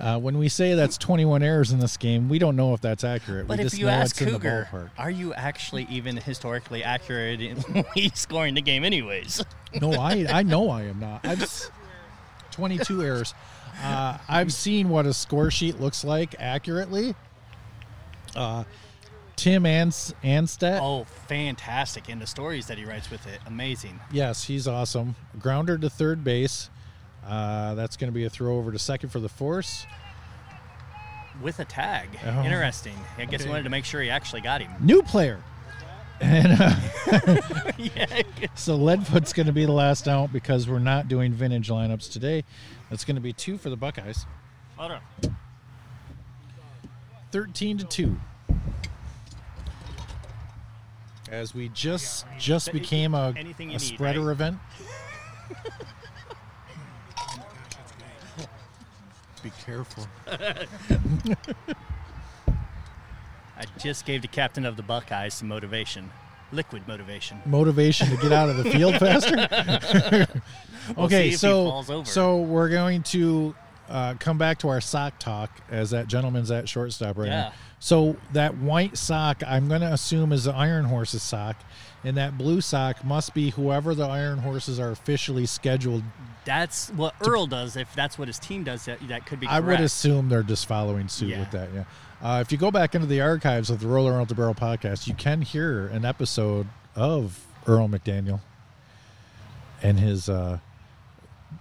uh, when we say that's 21 errors in this game, we don't know if that's accurate. But we if just you know ask it's in the Cougar, ballpark. are you actually even historically accurate in scoring the game, anyways? No, I I know I am not. I've s- 22 errors. Uh, I've seen what a score sheet looks like accurately. Uh, Tim Ans- Anstead. Oh, fantastic! And the stories that he writes with it, amazing. Yes, he's awesome. Grounder to third base. Uh, that's going to be a throw over to second for the force. With a tag, Oh. interesting. I guess Okay. he wanted to make sure he actually got him. New player. And uh, yeah, so Leadfoot's going to be the last out because we're not doing vintage lineups today. That's going to be two for the Buckeyes. hold on. 13 to 2 as we just just became a, Anything you a need, spreader right? event be careful I just gave the captain of the Buckeyes some motivation, liquid motivation. motivation to get out of the field faster We'll okay see if he so so we're going to uh, come back to our sock talk as that gentleman's at shortstop right Yeah. now so that white sock i'm going to assume is the iron horses sock and that blue sock must be whoever the iron horses are officially scheduled That's what Earl does. If that's what his team does, that, that could be. I would assume they're just following suit Yeah. with that. Yeah. Uh, if you go back into the archives of the Roller Around the Barrel podcast, you can hear an episode of Earl McDaniel and his uh,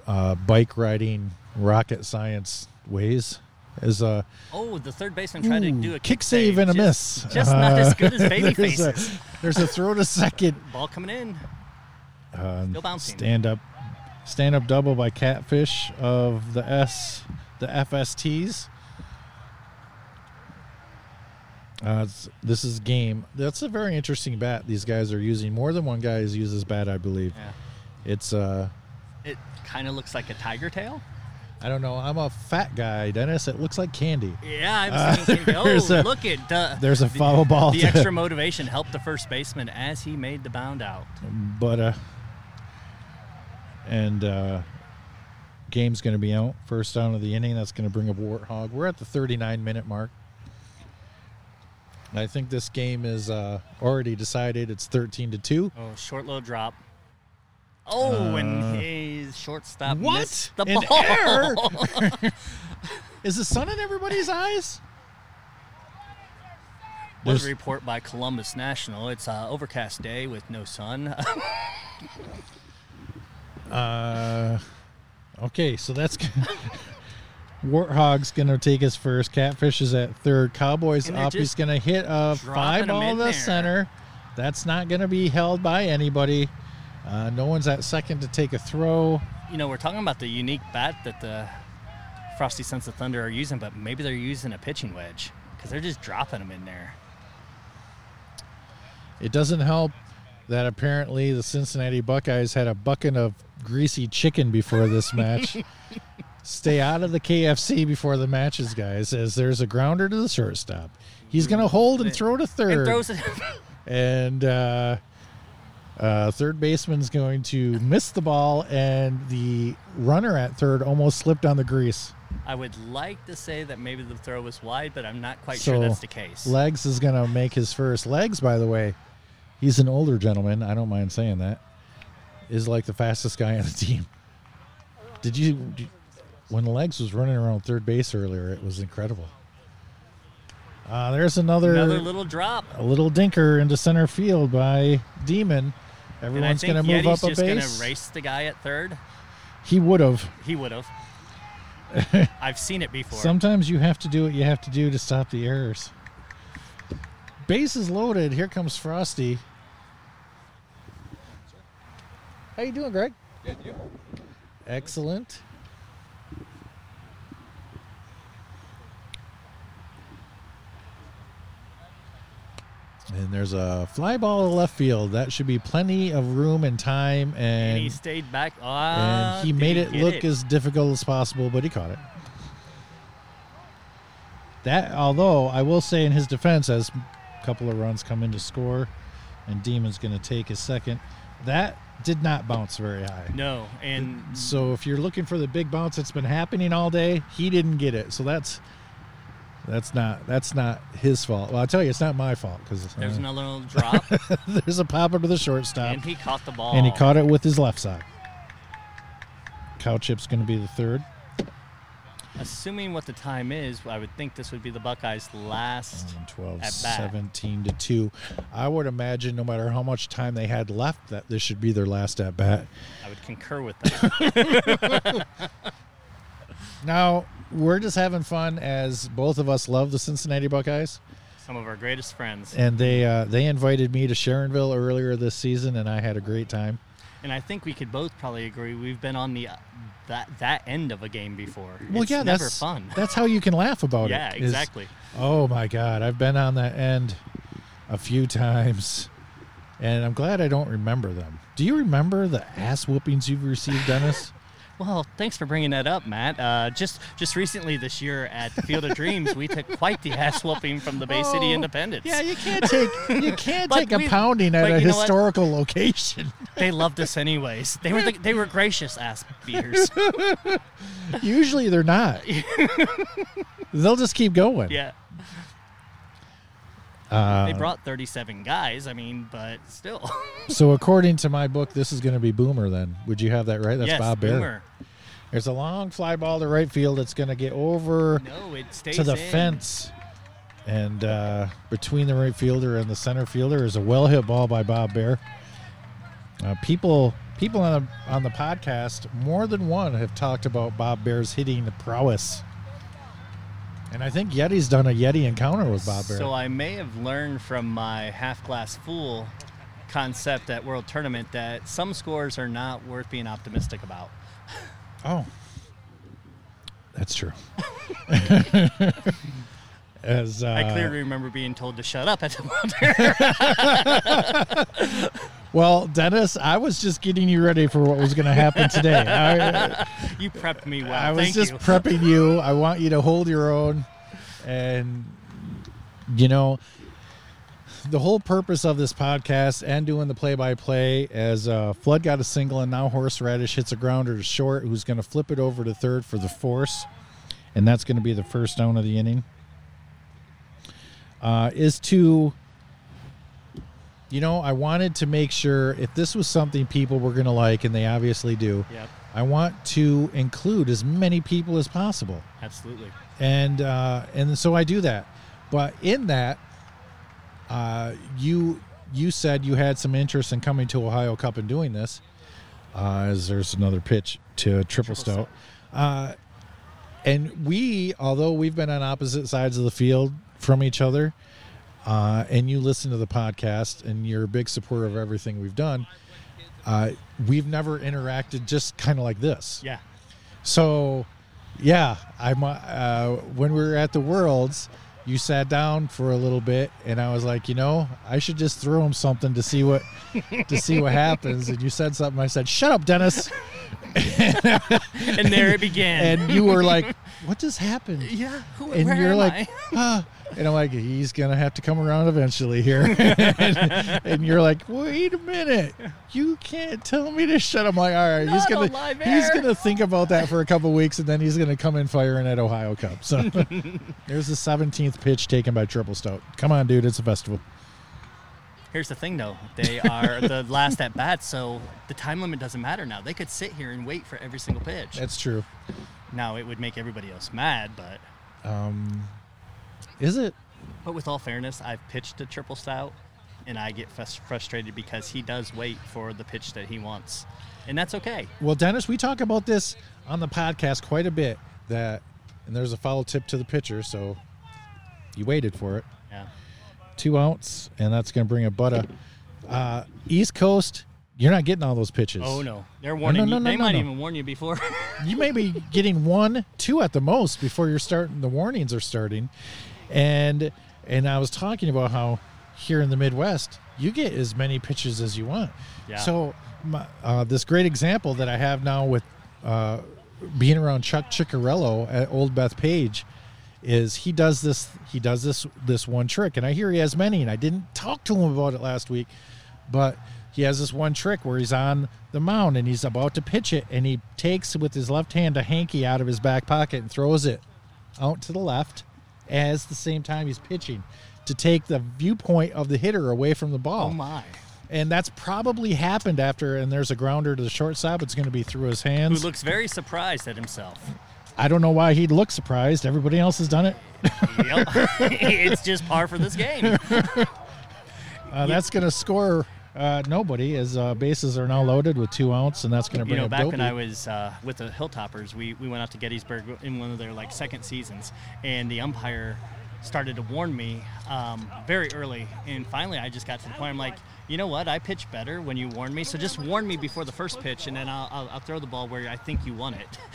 uh, bike riding rocket science ways. As a Oh, the third baseman tried to do a kick save and a just, miss. Just not as Uh, good as baby there's a, faces. there's a throw to second. Ball coming in. Uh, Still bouncing. Stand up, stand up double by Catfish of the S, the FSTs. Uh, this is game. That's a very interesting bat. These guys are using more than one guy has used this bat, I believe. Yeah. It's uh, It kind of looks like a tiger tail. I don't know. I'm a fat guy, Dennis. It looks like candy. Yeah, I was Uh, oh, a- look at the, There's a foul ball. the to- extra motivation helped the first baseman as he made the bound out. but uh, and uh, game's going to be out first down of the inning. That's going to bring up Warthog. We're at the 39 minute mark. I think this game is uh, already decided. It's 13 to two. Oh, short low drop. Oh, Uh, and his shortstop what? missed the An ball. Is the sun in everybody's eyes? Weather report by Columbus National. It's an overcast day with no sun. Uh, okay, so that's Warthog's gonna take his first. Catfish is at third. Cowboys up. He's gonna hit a five ball in to there. center. That's not gonna be held by anybody. Uh, no one's at second to take a throw. you know, we're talking about the unique bat that the Frosty Sons of Thunder are using, but maybe they're using a pitching wedge because they're just dropping them in there. It doesn't help that apparently the Cincinnati Buckeyes had a bucket of greasy chicken before this match. Stay out of the KFC before the matches, guys, as there's a grounder to the shortstop. He's going to hold and throw to And third. throws it. and uh, uh, third baseman's going to miss the ball, and the runner at third almost slipped on the grease. I would like to say that maybe the throw was wide, but I'm not quite So, sure that's the case. Legs is going to make his first. Legs, by the way, he's an older gentleman. I don't mind saying that. Is like the fastest guy on the team. Did you, did- when Legs was running around third base earlier? It was incredible. Uh, there's another, Another little drop. a little dinker into center field by Demon. Everyone's going to move Yeti's up a just going to race the guy at third. He would have. He would have. I've seen it before. Sometimes you have to do what you have to do to stop the errors. Base is loaded. Here comes Frosty. How you doing, Greg? Good, you? Excellent. And there's a fly ball to left field. That should be plenty of room and time, and he stayed back. Ah, and he made it look it? as difficult as possible, but he caught it. That, although I will say in his defense, as a couple of runs come in to score, and Demon's going to take his second, that did not bounce very high. No, and So if you're looking for the big bounce that's been happening all day, he didn't get it. So that's that's not that's not his fault. Well, I'll tell you, it's not my fault because there's another little drop, there's a pop up to the shortstop, and he caught the ball. and he caught it with his left side. Cowchip's going to be the third. Assuming what the time is, I would think this would be the Buckeyes' last. Um, 12, At bat. 17 to 2. I would imagine no matter how much time they had left, that this should be their last at bat. I would concur with that. Now, we're just having fun as both of us love the Cincinnati Buckeyes. Some of our greatest friends, And they uh, they invited me to Sharonville earlier this season, and I had a great time. and I think we could both probably agree we've been on the uh, that that end of a game before. Well, it's yeah, never that's fun. That's how you can laugh about it. yeah, it. is, exactly. oh my God, I've been on that end a few times, and I'm glad I don't remember them. Do you remember the ass whoopings you've received, Dennis? Well, thanks for bringing that up, Matt. Uh, just just recently this year at the Field of Dreams, we took quite the ass whooping from the Bay City Oh, Independents. Yeah, you can't take you can't take a we- pounding at a historical location. They loved us anyways. They were the, they were gracious ass beers. Usually they're not. They'll just keep going. Yeah, Uh, they brought 37 guys. I mean, but still. so according to my book, this is going to be Boomer. Then would you have that right? That's yes, Bob Bear. Boomer. There's a long fly ball to right field. It's going to get over No, to the in. fence, and uh, between the right fielder and the center fielder is a well hit ball by Bob Bear. Uh, people, people on the on the podcast, more than one have talked about Bob Bear's hitting prowess, and I think Yeti's done a Yeti encounter with Bob Bear. So I may have learned from my half glass full concept at World Tournament that some scores are not worth being optimistic about. Oh, that's true. As uh, I clearly remember being told to shut up at the moment. well, Dennis, I was just getting you ready for what was going to happen today. I, You prepped me well. I was just you. prepping you. I want you to hold your own, and you know, the whole purpose of this podcast and doing the play-by-play as uh, Flood got a single and now Horseradish hits a grounder to short, who's going to flip it over to third for the force, and that's going to be the first down of the inning. Uh, is to you know, I wanted to make sure if this was something people were going to like, and they obviously do, Yep, I want to include as many people as possible, absolutely. and uh, and so I do that. But in that, uh, you you said you had some interest in coming to Ohio Cup and doing this. Uh, as there's another pitch to triple, Triple stout, uh, and we, although we've been on opposite sides of the field from each other, uh, and you listen to the podcast and you're a big supporter of everything we've done, uh, we've never interacted just kind of like this. Yeah, So, yeah, I'm uh, when we were at the Worlds, you sat down for a little bit, and I was like, you know, I should just throw him something to see what to see what happens. And you said something. I said, "Shut up, Dennis." and there it began. and you were like, "What just happened?" yeah, who, And you're like, I? And I'm like, he's gonna have to come around eventually here. and, and you're like, wait a minute, you can't tell me to shut. I'm like, all right, he's Not on gonna he's gonna think about that for a couple weeks, and then he's gonna come in firing at Ohio Cup. So there's the 17th pitch taken by Triple Stout. Come on, dude, it's a festival. Here's the thing, though. They are the last at bat, so the time limit doesn't matter now. They could sit here and wait for every single pitch. That's true. now it would make everybody else mad, but Um, is it? but with all fairness, I've pitched a triple stout, and I get frus- frustrated because he does wait for the pitch that he wants, and that's okay. Well, Dennis, we talk about this on the podcast quite a bit. That and there's a foul tip to the pitcher, so you waited for it. Yeah. two outs, and that's going to bring a butter. Uh, East Coast, you're not getting all those pitches. Oh no, they're warning no, you. no, they no, might no. even warn you before. You may be getting one, two at the most before you're starting. The warnings are starting, and and I was talking about how here in the Midwest you get as many pitches as you want. Yeah. So my, uh, this great example that I have now with uh, being around Chuck Ciccarello at Old Bethpage is he does this he does this this one trick and I hear he has many and I didn't talk to him about it last week but he has this one trick where he's on the mound and he's about to pitch it and he takes with his left hand a hanky out of his back pocket and throws it out to the left as the same time he's pitching to take the viewpoint of the hitter away from the ball oh my! and that's probably happened after and there's a grounder to the shortstop it's going to be through his hands. Who looks very surprised at himself. i don't know why he'd look surprised everybody else has done it yep. it's just par for this game. uh, that's going to score uh, nobody as uh, bases are now loaded with two outs, and that's going to you bring know, up back when I was uh, with the Hilltoppers, we, we went out to Gettysburg in one of their like second seasons, and the umpire started to warn me um, very early, and finally I just got to the point I'm like, you know what, I pitch better when you warn me, so just warn me before the first pitch, and then I'll, I'll, I'll throw the ball where I think you want it.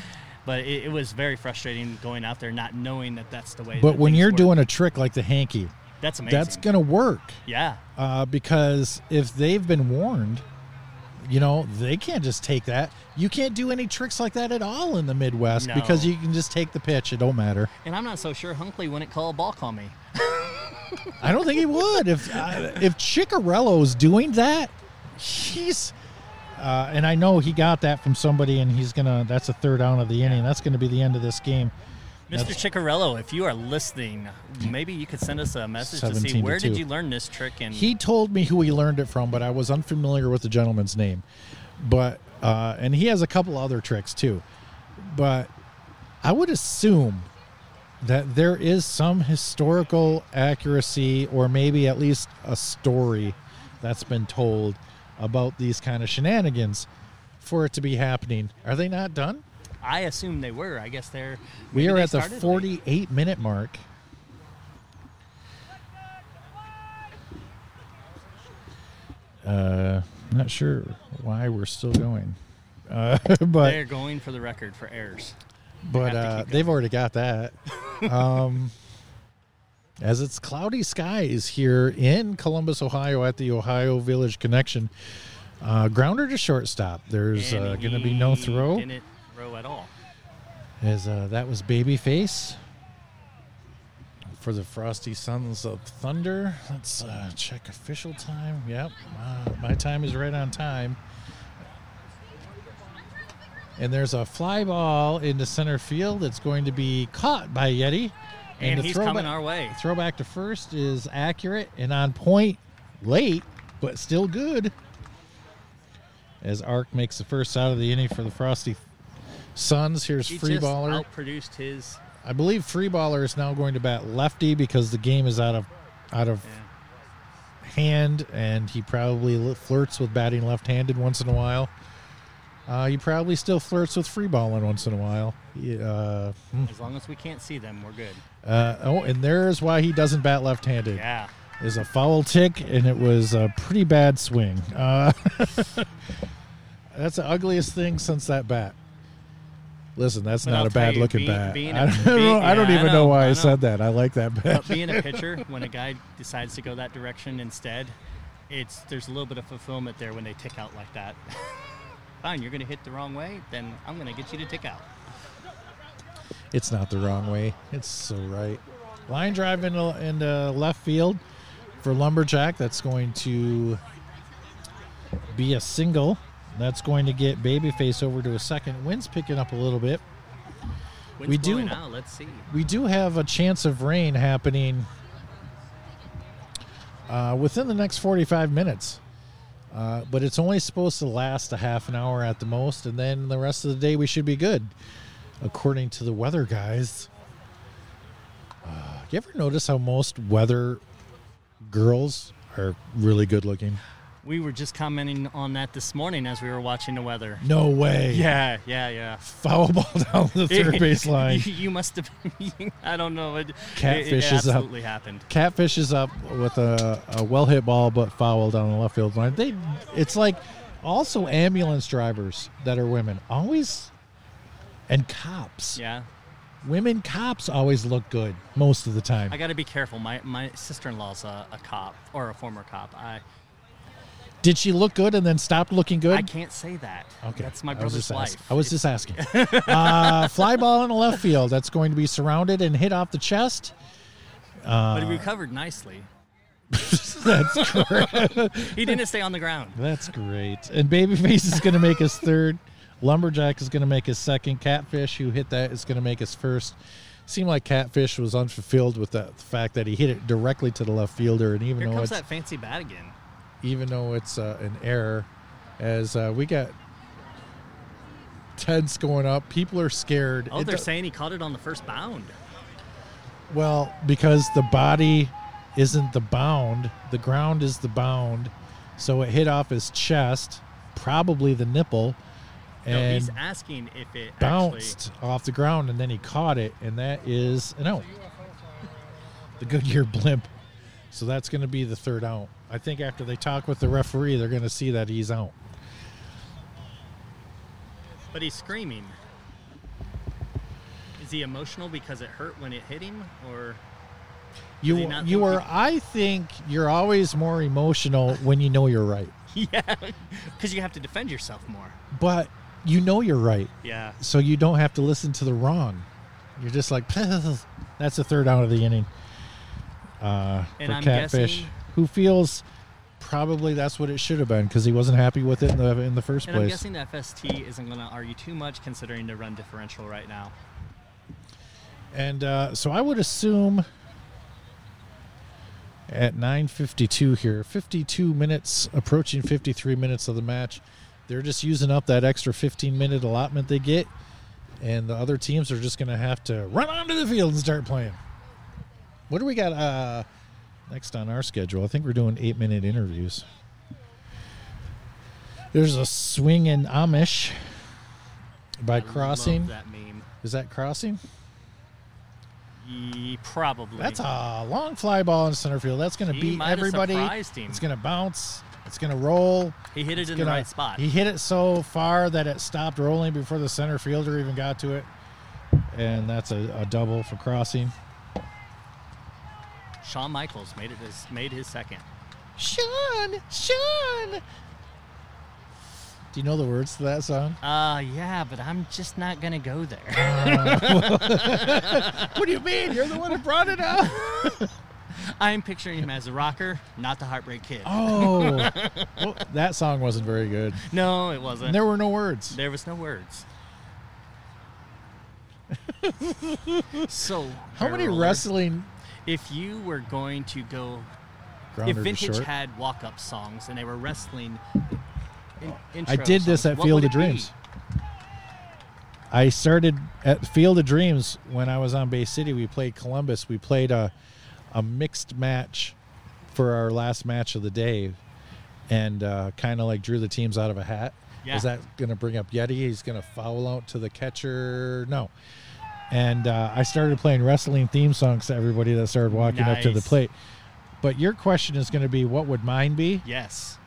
But it, it was very frustrating going out there not knowing that that's the way. but when you're work. doing a trick like the hanky that's amazing. that's going to work yeah. uh, because if they've been warned you know they can't just take that you can't do any tricks like that at all in the midwest No. because you can just take the pitch it don't matter And I'm not so sure Hunkley wouldn't call a ball call me. I don't think he would. If uh, if Ciccarello's doing that, he's. Uh, and I know he got that from somebody, and he's gonna. That's a third down of the inning. That's gonna be the end of this game. Mr. That's- Ciccarello, if you are listening, maybe you could send us a message to 17 see to where did you learn this trick and He told me who he learned it from, but I was unfamiliar with the gentleman's name. But uh, and he has a couple other tricks too. But I would assume that there is some historical accuracy, or maybe at least a story that's been told about these kind of shenanigans for it to be happening. Are they not done? I assume they were. I guess they're. We are they at the started late. 48 minute mark. Uh, not sure why we're still going, uh, but They're going for the record for errors. but have uh, they've already got that. um, as it's cloudy skies here in Columbus, Ohio, at the Ohio Village Connection. Uh, grounder to shortstop. There's uh, going to be no throw. Didn't at all. As uh, that was Babyface for the Frosty Sons of Thunder. Let's uh, check official time. Yep, uh, my time is right on time. And there's a fly ball into center field that's going to be caught by Yeti. And, the he's coming our way. Throwback to first is accurate and on point, late, but still good. As Ark makes the first out of the inning for the Frosty Sons. Here's He free baller. outproduced his. I believe free baller is now going to bat lefty because the game is out of out of Yeah. hand, and he probably flirts with batting left-handed once in a while. Uh, he probably still flirts with free balling once in a while. He, uh, hmm. As long as we can't see them, we're good. uh, oh, and there's why he doesn't bat left-handed. Yeah. Is a foul tick, and it was a pretty bad swing. Uh, that's the ugliest thing since that bat. Listen, that's But not I'll a bad you, looking being- bat. being I a- don't, know, I don't yeah, I even know, know, why I, I said that. I like that bat. But being a pitcher, when a guy decides to go that direction instead, it's there's a little bit of fulfillment there when they tick out like that. Fine, you're going to hit the wrong way, then I'm going to get you to tick out. It's not the wrong way. It's so right. Line drive into, into left field for Lumberjack. That's going to be a single. That's going to get Babyface over to a second. Wind's picking up a little bit. Wind's We do- Out. Let's see. We do have a chance of rain happening uh, within the next 45 minutes. Uh, but it's only supposed to last a half an hour at the most, and then the rest of the day we should be good, according to the weather guys. Uh, you ever notice how most weather girls are really good looking? We were just commenting on that this morning as we were watching the weather. No way. Yeah, yeah, yeah. Foul ball down the third base line. you, you must have. I don't know. It, Catfish it, it is up. absolutely happened. Catfish is up with a, a well hit ball, but foul down the left field line. They, it's like also ambulance drivers that are women always, and cops. Yeah, Women cops always look good most of the time. I got to be careful. My my sister-in-law's a, a cop or a former cop. I Did she look good and then stopped looking good? I can't say that. Okay, that's my brother's wife. asking. I was just asking. uh, fly ball in the left field. That's going to be surrounded and hit off the chest. but he recovered nicely. That's great. He didn't stay on the ground. That's great. And Babyface is going to make his third. Lumberjack is going to make his second. Catfish, who hit that, is going to make his first. Seemed like Catfish was unfulfilled with the fact that he hit it directly to the left fielder, and even Here though comes it's that fancy bat again. Even though it's uh, an error, as uh, we got tents going up, people are scared. Oh, It they're do- saying he caught it on the first bound. well because the body isn't the bound, the ground is the bound, so it hit off his chest, probably the nipple, No, and he's asking if it bounced off the ground, and then he caught it, and that is an out. The Goodyear blimp. So that's going to be the third out. I think after they talk with the referee, they're going to see that he's out. But he's screaming. Is he emotional because it hurt when it hit him, or You you are. I think you're always more emotional when you know you're right, yeah, because you have to defend yourself more. but you know you're right, Yeah, so you don't have to listen to the wrong. You're just like that's the third out of the inning. Uh, And for I'm catfish, guessing- who feels probably that's what it should have been because he wasn't happy with it in the in the first and I'm guessing the FST isn't going to argue too much considering the run differential right now. And uh, so I would assume at 9:52 here, 52 minutes approaching 53 minutes of the match, they're just using up that extra 15 minute allotment they get, and the other teams are just going to have to run onto the field and start playing. What do we got uh, next on our schedule? I think we're doing eight minute interviews. There's a swing in Amish by I crossing. love that meme. Is that crossing? Ye- probably. That's a long fly ball in center field. That's going to beat everybody. It's going to bounce. It's going to roll. He hit it It's in gonna- the right spot. He hit it so far that it stopped rolling before the center fielder even got to it. And that's a, a double for crossing. Shawn Michaels made it his made his second. Sean, Sean. Do you know the words to that song? Uh yeah, but I'm just not gonna go there. what do you mean? You're the one who brought it up. I'm picturing him as a rocker, not the Heartbreak Kid. Oh, well, that song wasn't very good. No, it wasn't. And there were no words. There was no words. so, How many wrestling If you were going to go, if Vintage had walk-up songs and they were wrestling, in, I did this songs, at Field of it be? Dreams. I started at Field of Dreams when I was on Bay City. We played Columbus. We played a, a mixed match for our last match of the day, and uh, kind of like drew the teams out of a hat. Yeah. Is that going to bring up Yeti? He's going to foul out to the catcher. No. And uh, I started playing wrestling theme songs to everybody that started walking up to the plate. But your question is going to be, what would mine be? Yes.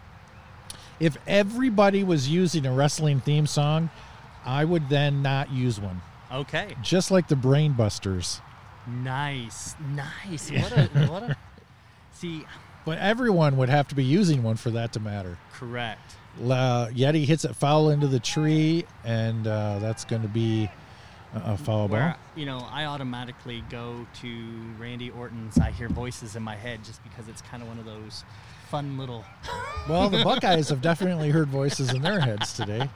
if everybody was using a wrestling theme song, I would then not use one. Okay. Just like the Brain Busters. Nice. Nice. What a what a See, But everyone would have to be using one for that to matter. correct. La, Yeti hits it foul into the tree, and uh, that's going to be a, foul ball. You know, I automatically go to Randy Orton's I hear voices in my head just because it's kind of one of those fun little Well, the Buckeyes have definitely heard voices in their heads today.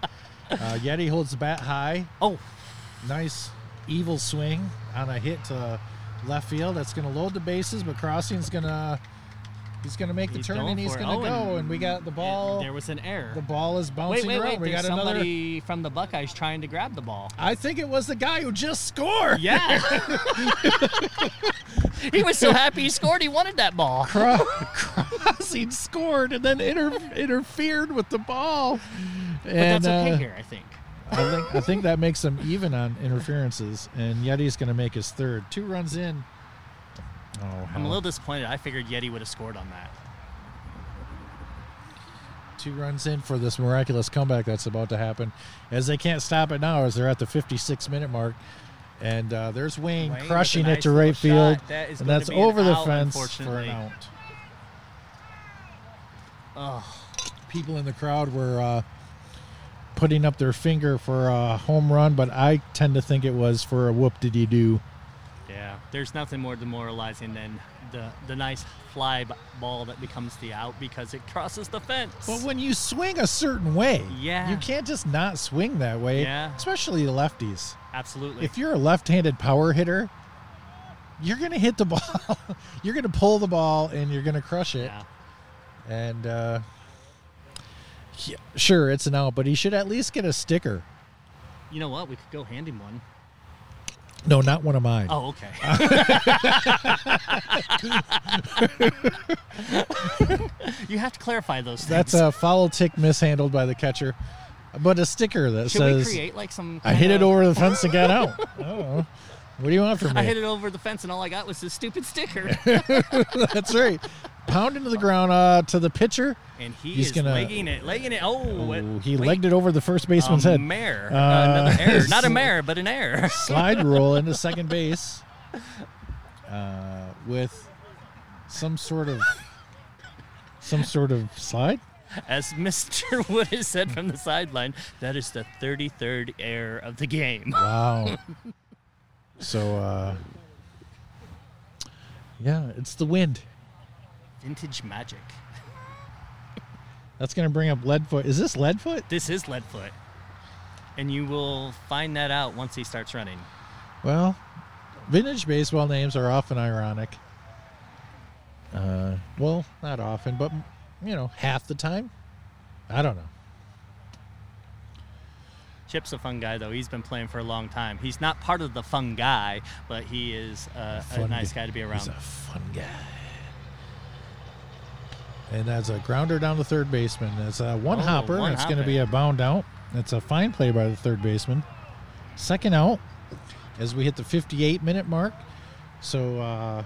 Uh, Yeti holds the bat high. Oh, Nice evil swing on a hit to left field. That's going to load the bases, but Crossing's going to he's going to make the He's turn and he's going to Oh, go. and we got the ball. there was an error. The ball is wait, bouncing wait, around. wait. we There's got another. somebody from the Buckeyes trying to grab the ball. I think it was the guy who just scored. Yeah. he was so happy he scored. He wanted that ball. Cro- Crossing scored and then inter- interfered with the ball. But And that's okay uh, here, I think. I think I think that makes them even on interferences, and Yeti's going to make his third. Two runs in. Oh, I'm a little disappointed. I figured Yeti would have scored on that. Two runs in for this miraculous comeback that's about to happen, as they can't stop it now, as they're at the 56 minute mark, and uh, there's Wayne, Wayne crushing nice it to right field, shot. That is and that's an over the out, fence for an out. Oh, People in the crowd were uh, putting up their finger for a home run, but I tend to think it was for a whoop did you do. There's nothing more demoralizing than the the nice fly ball that becomes the out because it crosses the fence. But when you swing a certain way, Yeah. you can't just not swing that way, Yeah. especially the lefties. Absolutely. If you're a left-handed power hitter, you're gonna hit the ball. you're gonna pull the ball and you're gonna crush it. yeah. And uh, yeah, sure, it's an out, but he should at least get a sticker. You know what? We could go hand him one. No, not one of mine. Oh, okay. you have to clarify those things. That's a foul tick mishandled by the catcher, but a sticker that Should says we create like some? I hit it over the fence and got out. oh, what do you want from me? I hit it over the fence, and all I got was this stupid sticker. That's right. Pound into the ground uh, to the pitcher. and he He's is gonna- legging it, legging it. Oh, Oh, he wait, legged it over the first baseman's a head. Mare, Uh, another error, not a mare, but an error. Slide Rule into second base uh, with some sort of some sort of slide. As Mr. Wood has said from the sideline, that is the 33rd error of the game. Wow. so uh, yeah, it's the wind. Vintage magic. That's gonna bring up Leadfoot. Is this Leadfoot? This is Leadfoot, and you will find that out once he starts running. Well, vintage baseball names are often ironic. Uh, well, not often, but you know, half the time. I don't know. Chip's a fun guy, though. He's been playing for a long time. He's not part of the fun guy, but he is uh, a nice guy to be around. He's a fun guy. And that's a grounder down the third baseman. It's a one Oh, hopper. one it's going to be a bound out. It's a fine play by the third baseman. Second out as we hit the 58 minute mark. So uh,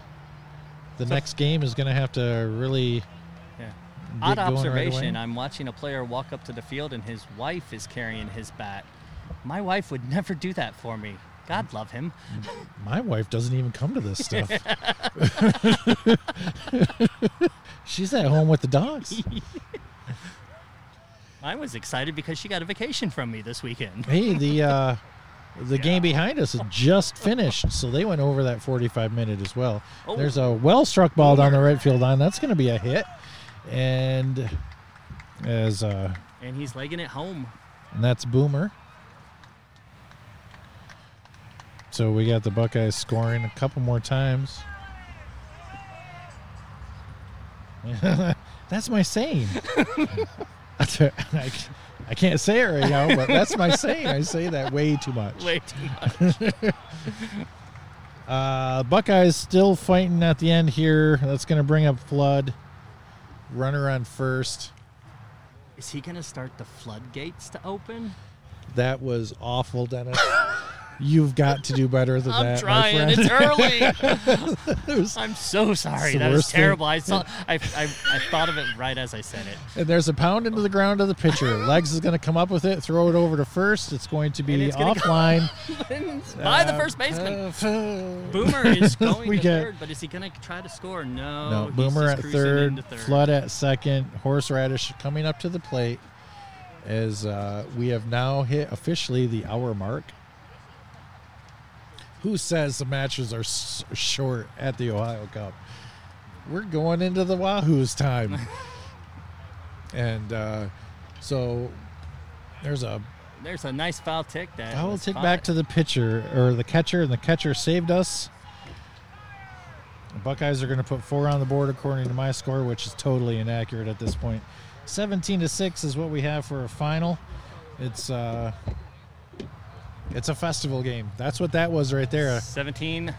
the So- next game is going to have to really Yeah. Odd right observation. away. I'm watching a player walk up to the field, and his wife is carrying his bat. My wife would never do that for me. God love him. My wife doesn't even come to this stuff. She's at home with the dogs. I was excited because she got a vacation from me this weekend. Hey, the uh, the game behind us is just finished, so they went over that 45 minute as well. Oh. There's a well struck ball down the right field line. That's going to be a hit, and as uh, And he's legging it home. and that's Boomer. So we got the Buckeyes scoring a couple more times. that's my saying. I, a- I, I can't say it right now, but that's my saying. I say that way too much. Way too much. Uh, Buckeyes still fighting at the end here. That's going to bring up Flood. Runner on first. Is he going to start the floodgates to open? That was awful, Dennis. You've got to do better than I'm that, trying. my friend. It's early. It was- I'm so sorry. That was thing. terrible. I saw. I, I, I thought of it right as I said it. and there's a pound into the ground of the pitcher. Legs is going to come up with it, throw it over to first. It's going to be it's gonna go- offline. By the first baseman. Boomer is going We to get- third, but is he going to try to score? No. No, Boomer at third, third. Flood at second, Horseradish coming up to the plate as uh, we have now hit officially the hour mark. Who says the matches are s- short at the Ohio Cup? We're going into the Wahoo's time. and uh, so there's a There's a nice foul tick that. foul tick back to the pitcher or the catcher, and the catcher saved us. The Buckeyes are going to put four on the board according to my score, which is totally inaccurate at this point. 17 to 6 is what we have for a final. It's uh it's a festival game. That's what that was right there. 17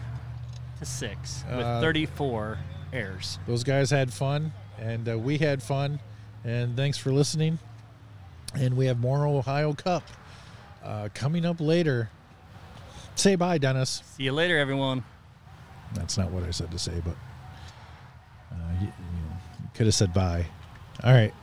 to 6 with Uh, 34 errors. Those guys had fun and uh, we had fun and thanks for listening. And we have more Ohio Cup uh, coming up later. Say bye, Dennis. See you later, everyone. That's not what I said to say, but uh, you, you could have said bye. All right.